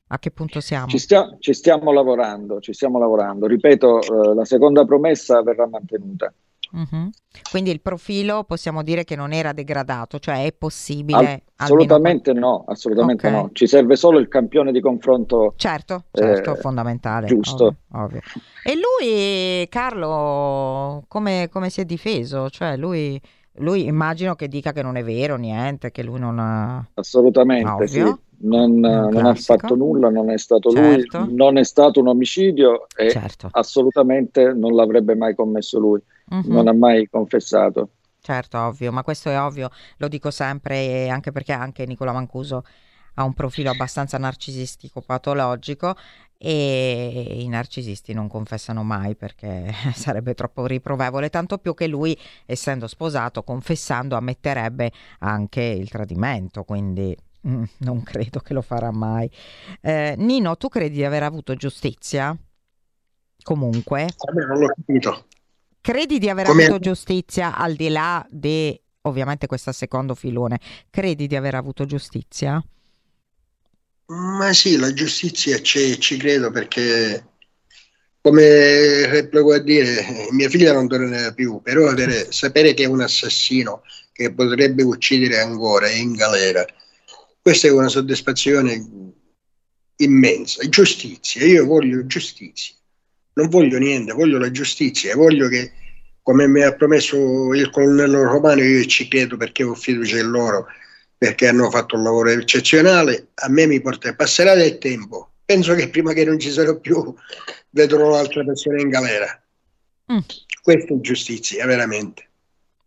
A che punto siamo? Ci, stia- ci stiamo lavorando, ci stiamo lavorando. Ripeto, eh, la seconda promessa verrà mantenuta. Mhm. Quindi il profilo possiamo dire che non era degradato, cioè è possibile. Al- almeno- assolutamente no, assolutamente Ok. no. Ci serve solo il campione di confronto Certo, certo, eh, fondamentale. giusto. ovvio, ovvio. E lui, Carlo, come, come si è difeso? Cioè, lui, lui immagino che dica che non è vero niente, che lui non ha... Assolutamente sì. Non, Un non ha fatto nulla, non è stato Certo. lui, non è stato un omicidio e Certo. assolutamente non l'avrebbe mai commesso lui, Mhm. non ha mai confessato. Certo, ovvio, ma questo è ovvio, lo dico sempre, anche perché anche Nicola Mancuso ha un profilo abbastanza narcisistico patologico e i narcisisti non confessano mai perché sarebbe troppo riprovevole, tanto più che lui, essendo sposato, confessando, ammetterebbe anche il tradimento, quindi mm, non credo che lo farà mai. Eh, Nino, tu credi di aver avuto giustizia? Comunque, non l'ho capito. credi di aver Come- avuto giustizia al di là di ovviamente questo secondo filone? Credi di aver avuto giustizia? Ma sì, la giustizia c'è, ci credo perché, come replico a dire, mia figlia non tornerà più, però avere- sapere che è un assassino che potrebbe uccidere ancora è in galera, questa è una soddisfazione immensa. Giustizia, io voglio giustizia, non voglio niente, voglio la giustizia voglio che, come mi ha promesso il colonnello Romano, io ci credo perché ho fiducia in loro perché hanno fatto un lavoro eccezionale, a me mi porta, passerà del tempo, penso che prima che non ci sarò più vedrò l'altra persona in galera. Mm. Questa è giustizia, veramente.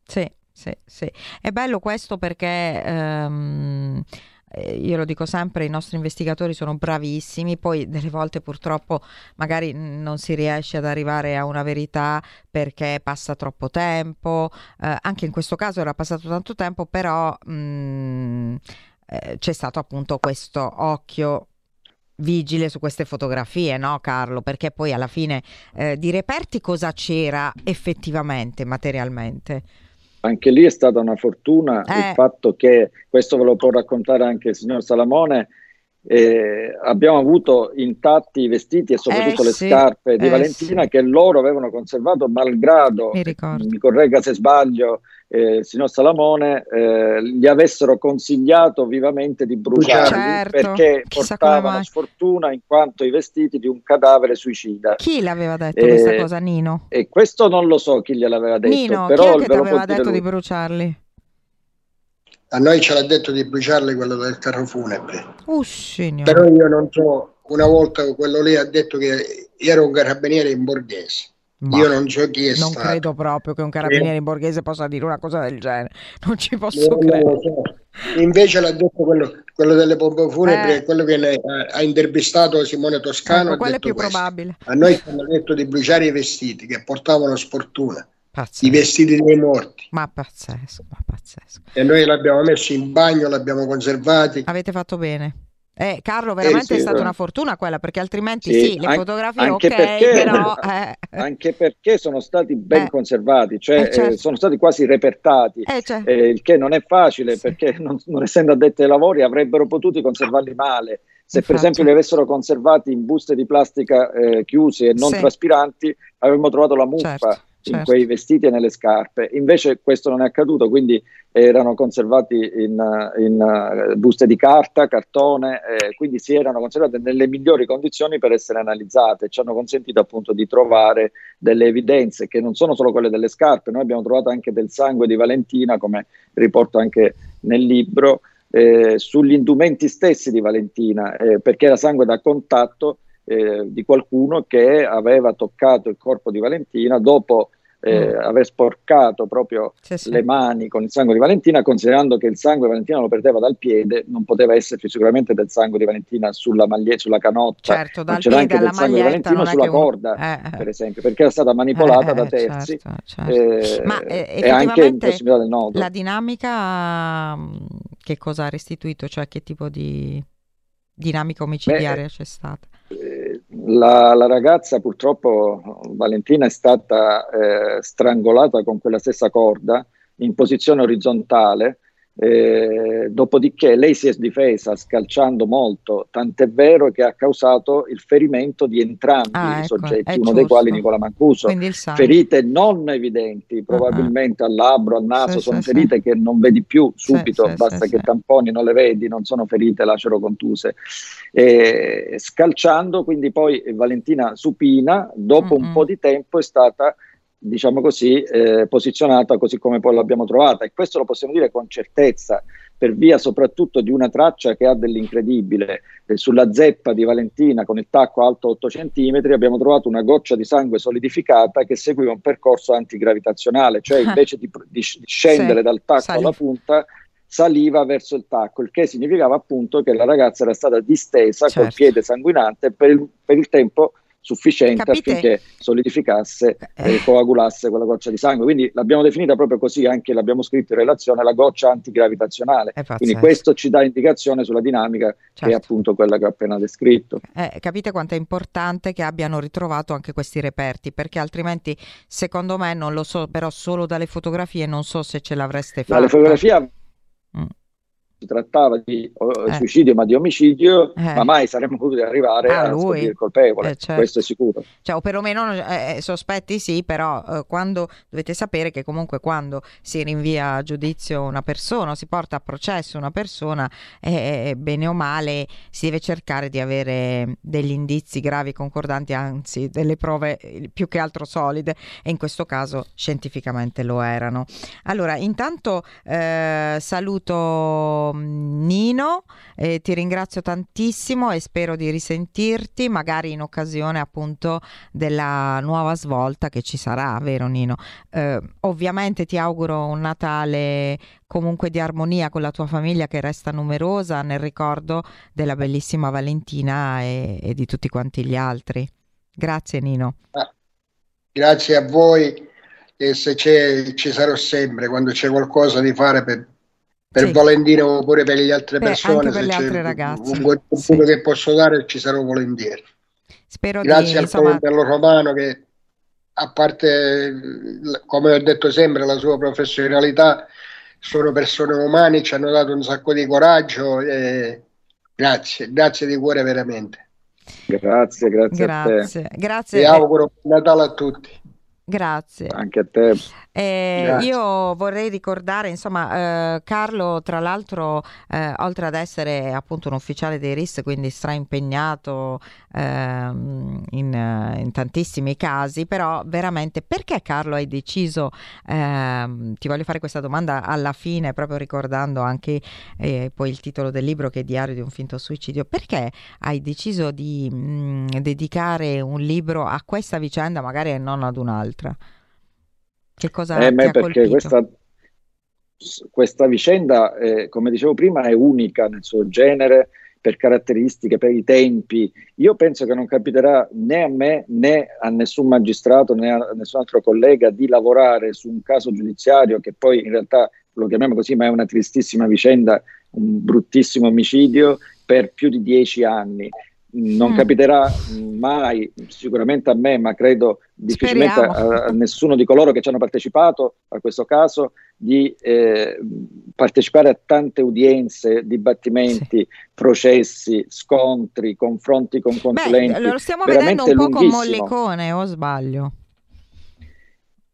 Sì, sì, sì. È bello questo perché ehm, eh, io lo dico sempre, i nostri investigatori sono bravissimi, poi delle volte purtroppo magari non si riesce ad arrivare a una verità perché passa troppo tempo, eh, anche in questo caso era passato tanto tempo, però mm, eh, c'è stato appunto questo occhio vigile su queste fotografie, no Carlo? Perché poi alla fine eh, di reperti cosa c'era effettivamente, materialmente? Anche lì è stata una fortuna Eh. il fatto che, questo ve lo può raccontare anche il signor Salamone, eh, abbiamo avuto intatti i vestiti e soprattutto Eh, le sì, scarpe di eh, Valentina sì. che loro avevano conservato malgrado, Mi mi corregga se sbaglio, eh, il signor Salamone, eh, gli avessero consigliato vivamente di bruciarli Certo, perché portavano sfortuna in quanto i vestiti di un cadavere suicida. Chi l'aveva detto Eh, questa cosa, Nino? E questo non lo so chi gliel'aveva detto, Nino, chi però è che ti aveva detto lui. di bruciarli? A noi ce l'ha detto di bruciarli quello del carro funebre, signor. però io non so, una volta quello lì ha detto che era un carabiniere in borghese, Ma io non so chi è non stato. credo proprio che un carabiniere in borghese possa dire una cosa del genere. Non ci posso lo credere. so. Invece l'ha detto quello, quello delle pompe funebri, Eh. quello che ne ha, intervistato Simone Toscano. Ecco, quello è più questo. probabile. A noi ci hanno detto di bruciare i vestiti che portavano sfortuna, i Pazzesco. vestiti dei morti. Ma pazzesco, ma pazzesco. E noi l'abbiamo messo in bagno, l'abbiamo conservati. Avete fatto bene. Eh, Carlo, veramente sì, è stata eh. una fortuna quella, perché altrimenti Sì, sì, le an- fotografie anche ok, perché- però... eh, anche perché sono stati ben Eh. conservati, cioè Eh, certo. eh, sono stati quasi repertati, eh, eh, il che non è facile Sì. perché non, non essendo addetti ai lavori avrebbero potuto conservarli male. Se per Infatti. esempio li avessero conservati in buste di plastica eh, chiuse e non traspiranti, avremmo trovato la muffa. Certo, certo. in quei vestiti e nelle scarpe. Invece questo non è accaduto, quindi erano conservati in, in uh, buste di carta, cartone, eh, quindi si erano conservate nelle migliori condizioni per essere analizzate. Ci hanno consentito appunto di trovare delle evidenze che non sono solo quelle delle scarpe, noi abbiamo trovato anche del sangue di Valentina, come riporto anche nel libro, eh, sugli indumenti stessi di Valentina, eh, perché era sangue da contatto eh, di qualcuno che aveva toccato il corpo di Valentina dopo eh, mm. aver sporcato proprio sì, sì. le mani con il sangue di Valentina, considerando che il sangue di Valentina lo perdeva dal piede, non poteva esserci sicuramente del sangue di Valentina sulla maglietta, sulla canotta, certo, dal c'era anche del sangue di Valentino sulla corda, un... eh, per esempio, perché era stata manipolata eh, da terzi certo, certo. Eh, Ma, e anche in prossimità del nodo. La dinamica mm, che cosa ha restituito, cioè che tipo di dinamica omicidiaria Beh, c'è stata? La, la, ragazza purtroppo, Valentina, è stata eh, strangolata con quella stessa corda in posizione orizzontale eh, dopodiché lei si è difesa scalciando molto, tant'è vero che ha causato il ferimento di entrambi ah, i ecco, soggetti, uno giusto. dei quali Nicola Mancuso. Ferite non evidenti, probabilmente uh-huh. al labbro, al naso, sì, sono sì, ferite sì. che non vedi più subito, basta che tamponi, non le vedi, non sono ferite lacero-contuse. Eh, scalciando, quindi poi Valentina Supina, dopo uh-huh. un po' di tempo, è stata diciamo così, eh, posizionata così come poi l'abbiamo trovata e questo lo possiamo dire con certezza per via soprattutto di una traccia che ha dell'incredibile. Eh, sulla zeppa di Valentina con il tacco alto 8 cm abbiamo trovato una goccia di sangue solidificata che seguiva un percorso antigravitazionale, cioè invece di, di scendere sì, dal tacco sali. alla punta saliva verso il tacco, il che significava appunto che la ragazza era stata distesa certo. col piede sanguinante per il, per il tempo sufficiente Capite? affinché solidificasse e eh. coagulasse quella goccia di sangue. Quindi l'abbiamo definita proprio così, anche l'abbiamo scritto in relazione alla goccia antigravitazionale. Quindi questo ci dà indicazione sulla dinamica certo. che è certo. appunto quella che ho appena descritto. Eh, capite quanto è importante che abbiano ritrovato anche questi reperti, perché altrimenti secondo me non lo so, però solo dalle fotografie non so se ce l'avreste fatto. Dalle fotografie mm si trattava di eh. suicidio ma di omicidio, eh. ma mai saremmo potuti arrivare ah, a lui. scoprire il colpevole, eh, certo. questo è sicuro. Cioè, o perlomeno eh, eh, sospetti sì, però eh, quando dovete sapere che comunque quando si rinvia a giudizio una persona, si porta a processo una persona, bene o male si deve cercare di avere degli indizi gravi concordanti, anzi delle prove più che altro solide e in questo caso scientificamente lo erano. Allora, intanto saluto Nino, eh, ti ringrazio tantissimo e spero di risentirti magari in occasione appunto della nuova svolta che ci sarà, vero Nino? Eh, ovviamente ti auguro un Natale comunque di armonia con la tua famiglia che resta numerosa nel ricordo della bellissima Valentina e, e di tutti quanti gli altri. Grazie Nino. Ah, grazie a voi e se c'è ci sarò sempre quando c'è qualcosa di fare per per sì. Valentino oppure per le altre per, persone, per le altre ragazze. Un buon sì. che posso dare ci sarò volentieri. Spero Grazie di, al insomma... colonnello Romano che a parte, come ho detto sempre, la sua professionalità, sono persone umane, ci hanno dato un sacco di coraggio e grazie, grazie di cuore veramente. Grazie, grazie, grazie. a te. Grazie. Vi auguro buon Natale a tutti. Grazie. Anche a te. Eh, io vorrei ricordare, insomma, eh, Carlo, tra l'altro, eh, oltre ad essere appunto un ufficiale dei RIS, quindi straimpegnato ehm, in, in, tantissimi casi, però veramente perché Carlo hai deciso, ehm, ti voglio fare questa domanda alla fine, proprio ricordando anche eh, poi il titolo del libro che è Diario di un finto suicidio, perché hai deciso di mh, mm, dedicare un libro a questa vicenda, magari e non ad un'altra? Che cosa eh, ti ha perché questa, questa, vicenda, eh, come dicevo prima, è unica nel suo genere, per caratteristiche, per i tempi. Io penso che non capiterà né a me né a nessun magistrato né a nessun altro collega di lavorare su un caso giudiziario che poi in realtà lo chiamiamo così, ma è una tristissima vicenda, un bruttissimo omicidio per più di dieci anni non mm. capiterà mai, sicuramente a me, ma credo difficilmente a, a, nessuno di coloro che ci hanno partecipato a questo caso, di eh, partecipare a tante udienze, dibattimenti, sì. processi, scontri, confronti con consulenti. Beh, lo stiamo vedendo un po' con Mollicone, o sbaglio?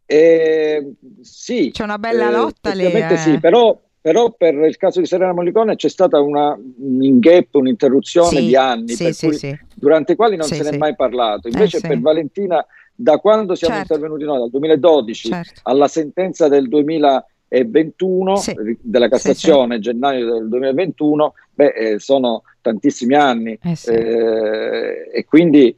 Eh, sì, c'è una bella lotta lì. Eh. Sì, però, però, per il caso di Serena Molicone c'è stata una, un gap, un'interruzione sì, di anni, sì, sì, durante i quali non se n'è mai parlato. Invece per Valentina, da quando siamo certo. intervenuti noi, dal 2012 certo. alla sentenza del 2021 della Cassazione, gennaio del 2021, beh, eh, sono tantissimi anni. Eh eh, e quindi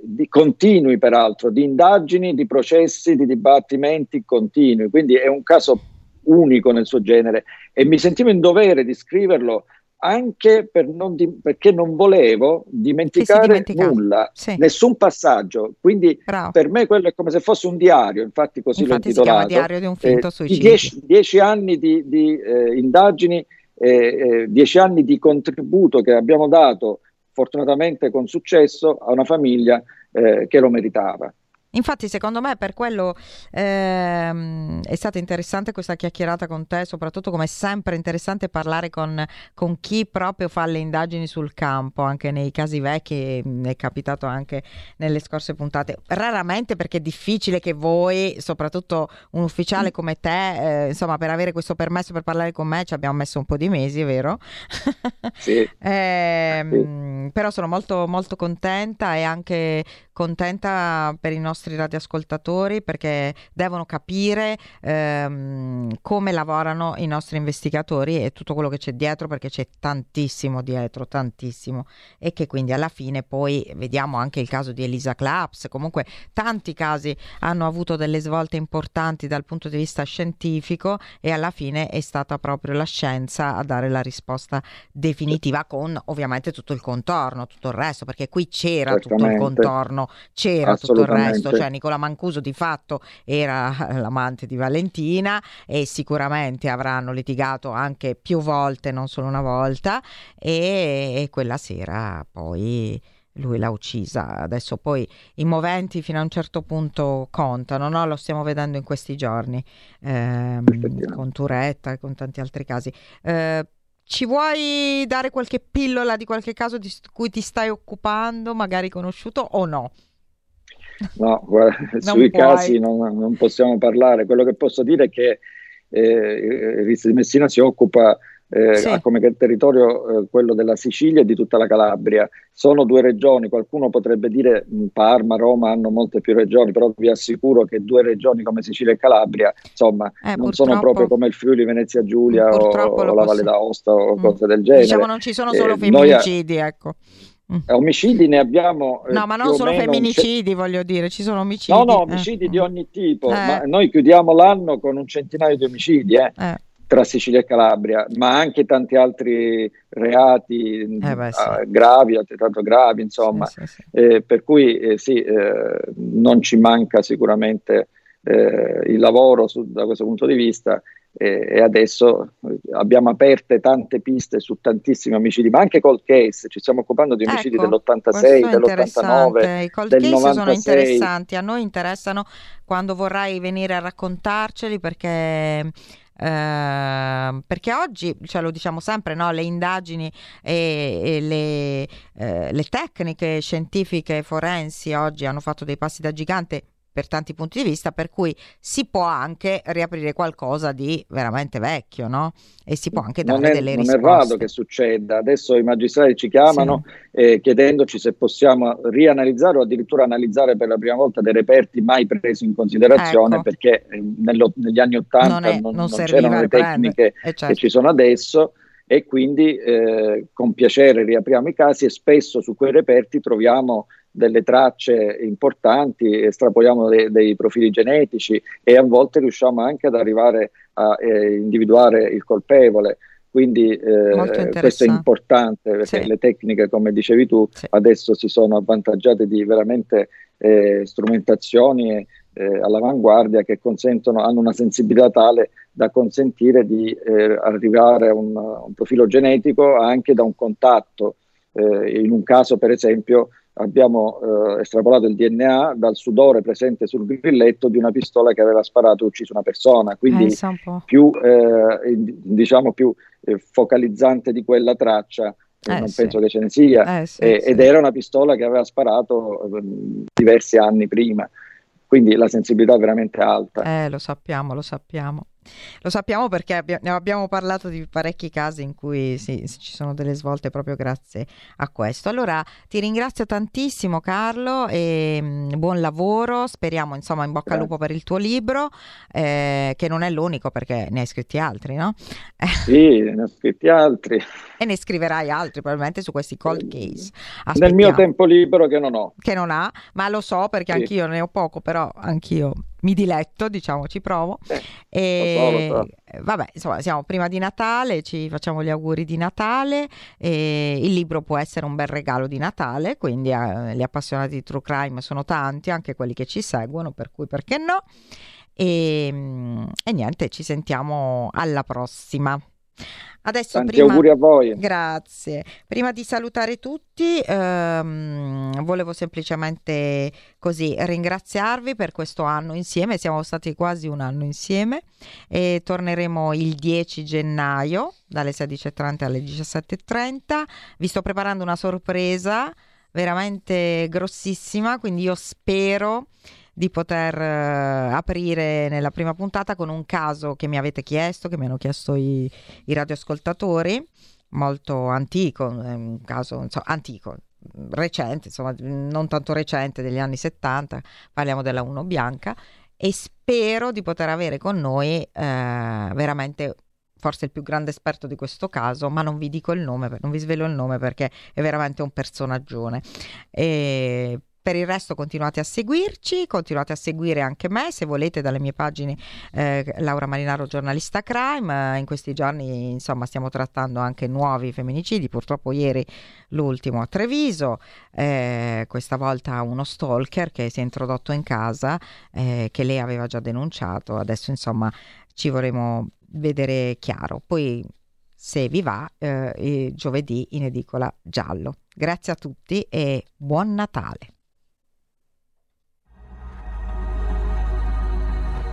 di continui peraltro, di indagini, di processi, di dibattimenti continui, quindi è un caso unico nel suo genere e mi sentivo in dovere di scriverlo anche per non di, perché non volevo dimenticare nulla, sì. nessun passaggio. Quindi Bravo. per me quello è come se fosse un diario, infatti così infatti l'ho intitolato. Si diario di un finto eh, suicidio. Dieci, dieci, anni di, di eh, indagini, eh, eh dieci anni di contributo che abbiamo dato fortunatamente con successo a una famiglia eh, che lo meritava. Infatti, secondo me, per quello ehm, è stata interessante questa chiacchierata con te, soprattutto come è sempre interessante parlare con, con, chi proprio fa le indagini sul campo, anche nei casi vecchi, è capitato anche nelle scorse puntate. Raramente perché è difficile che voi, soprattutto un ufficiale come te, eh, insomma, per avere questo permesso per parlare con me ci abbiamo messo un po' di mesi, è vero? Sì. eh, sì. Però sono molto, molto contenta e anche contenta per i nostri radioascoltatori perché devono capire ehm, come lavorano i nostri investigatori e tutto quello che c'è dietro perché c'è tantissimo dietro, tantissimo. E che quindi alla fine poi vediamo anche il caso di Elisa Claps, comunque tanti casi hanno avuto delle svolte importanti dal punto di vista scientifico e alla fine è stata proprio la scienza a dare la risposta definitiva con ovviamente tutto il contorno, tutto il resto perché qui c'era tutto il contorno c'era tutto il resto, cioè Nicola Mancuso di fatto era l'amante di Valentina e sicuramente avranno litigato anche più volte, non solo una volta, e, e quella sera poi lui l'ha uccisa. Adesso poi i moventi fino a un certo punto contano, no? lo stiamo vedendo in questi giorni ehm, con Turetta e con tanti altri casi. Eh, ci vuoi dare qualche pillola di qualche caso di cui ti stai occupando, magari conosciuto o no? No, guarda, sui puoi. casi non, non, possiamo parlare. Quello che posso dire è che eh, il RIS di Messina si occupa eh, sì. come territorio eh, quello della Sicilia e di tutta la Calabria. Sono due regioni, qualcuno potrebbe dire Parma, Roma hanno molte più regioni, però vi assicuro che due regioni come Sicilia e Calabria, insomma, eh, non sono proprio come il Friuli Venezia Giulia o, o la Valle d'Aosta o mm. cose del genere. Diciamo non ci sono solo eh, femminicidi, a... ecco. Mm. Omicidi ne abbiamo. Eh, no, ma non solo femminicidi, c- voglio dire, ci sono omicidi. No, no, omicidi eh. di ogni tipo. Ma noi chiudiamo l'anno con un centinaio di omicidi. Eh. Tra Sicilia e Calabria, ma anche tanti altri reati eh beh, sì. gravi, altrettanto gravi, insomma. Sì, sì, eh, per cui eh, sì, eh, non ci manca sicuramente il lavoro su, da questo punto di vista e adesso abbiamo aperte tante piste su tantissimi omicidi, ma anche cold case, ci stiamo occupando di omicidi ecco, dell'86, dell'89, I cold del case 96. sono interessanti, a noi interessano quando vorrai venire a raccontarceli perché Uh, perché oggi, cioè lo diciamo sempre, no? le indagini e, e le, uh, le, tecniche scientifiche forensi oggi hanno fatto dei passi da gigante per tanti punti di vista, per cui si può anche riaprire qualcosa di veramente vecchio, no? E si può anche dare è, delle non risposte. Non è raro che succeda. Adesso i magistrati ci chiamano sì. eh, chiedendoci se possiamo rianalizzare o addirittura analizzare per la prima volta dei reperti mai presi in considerazione ecco. perché eh, nello, negli anni Ottanta non, non, non, non c'erano le tecniche eh, certo. che ci sono adesso e quindi eh, con piacere riapriamo i casi e spesso su quei reperti troviamo delle tracce importanti, estrapoliamo dei, dei, profili genetici e a volte riusciamo anche ad arrivare a eh, individuare il colpevole. Quindi eh, questo è importante perché sì. le tecniche, come dicevi tu, sì. adesso si sono avvantaggiate di veramente eh, strumentazioni eh, all'avanguardia che consentono, hanno una sensibilità tale da consentire di eh, arrivare a un, un, profilo genetico anche da un contatto. Eh, in un caso, per esempio, abbiamo eh, estrapolato il DNA dal sudore presente sul grilletto di una pistola che aveva sparato e ucciso una persona, quindi eh, più, eh, diciamo più eh, focalizzante di quella traccia. Eh, non sì. penso che ce ne sia, Eh, sì, ed sì. era una pistola che aveva sparato diversi anni prima. quindi la sensibilità è veramente alta. Eh, lo sappiamo, lo sappiamo. Lo sappiamo perché abbia- ne abbiamo parlato di parecchi casi in cui sì, ci sono delle svolte proprio grazie a questo. Allora ti ringrazio tantissimo Carlo e mh, mm, buon lavoro, speriamo insomma in bocca al lupo per il tuo libro, eh, che non è l'unico perché ne hai scritti altri, no? Sì, ne ho scritti altri. e ne scriverai altri probabilmente su questi cold case. Aspettiamo. Nel mio tempo libero che non ho. Che non ha, ma lo so perché sì. anch'io ne ho poco, però anch'io mi diletto, diciamo, ci provo. Eh, e lo so, lo so. vabbè, insomma, siamo prima di Natale, ci facciamo gli auguri di Natale. E il libro può essere un bel regalo di Natale, quindi eh, gli appassionati di true crime sono tanti, anche quelli che ci seguono, per cui perché no? E, e niente, ci sentiamo alla prossima. Adesso Tanti prima... auguri a voi. Grazie. Prima di salutare tutti, ehm, volevo semplicemente così ringraziarvi per questo anno insieme. Siamo stati quasi un anno insieme e torneremo il 10 gennaio dalle 16.30 alle 17.30. Vi sto preparando una sorpresa veramente grossissima, quindi io spero di poter uh, aprire nella prima puntata con un caso che mi avete chiesto, che mi hanno chiesto i, i radioascoltatori, molto antico, un caso insomma, antico, recente, insomma, non tanto recente, degli anni 70, parliamo della 1 bianca e spero di poter avere con noi eh, veramente forse il più grande esperto di questo caso, ma non vi dico il nome, non vi svelo il nome perché è veramente un personaggione. E per il resto continuate a seguirci, continuate a seguire anche me se volete dalle mie pagine eh, Laura Marinaro giornalista crime. Eh, in questi giorni insomma stiamo trattando anche nuovi femminicidi, purtroppo ieri l'ultimo a Treviso, eh, questa volta uno stalker che si è introdotto in casa eh, che lei aveva già denunciato, adesso insomma ci vorremmo vedere chiaro. Poi se vi va, eh, giovedì in edicola giallo. Grazie a tutti e buon Natale.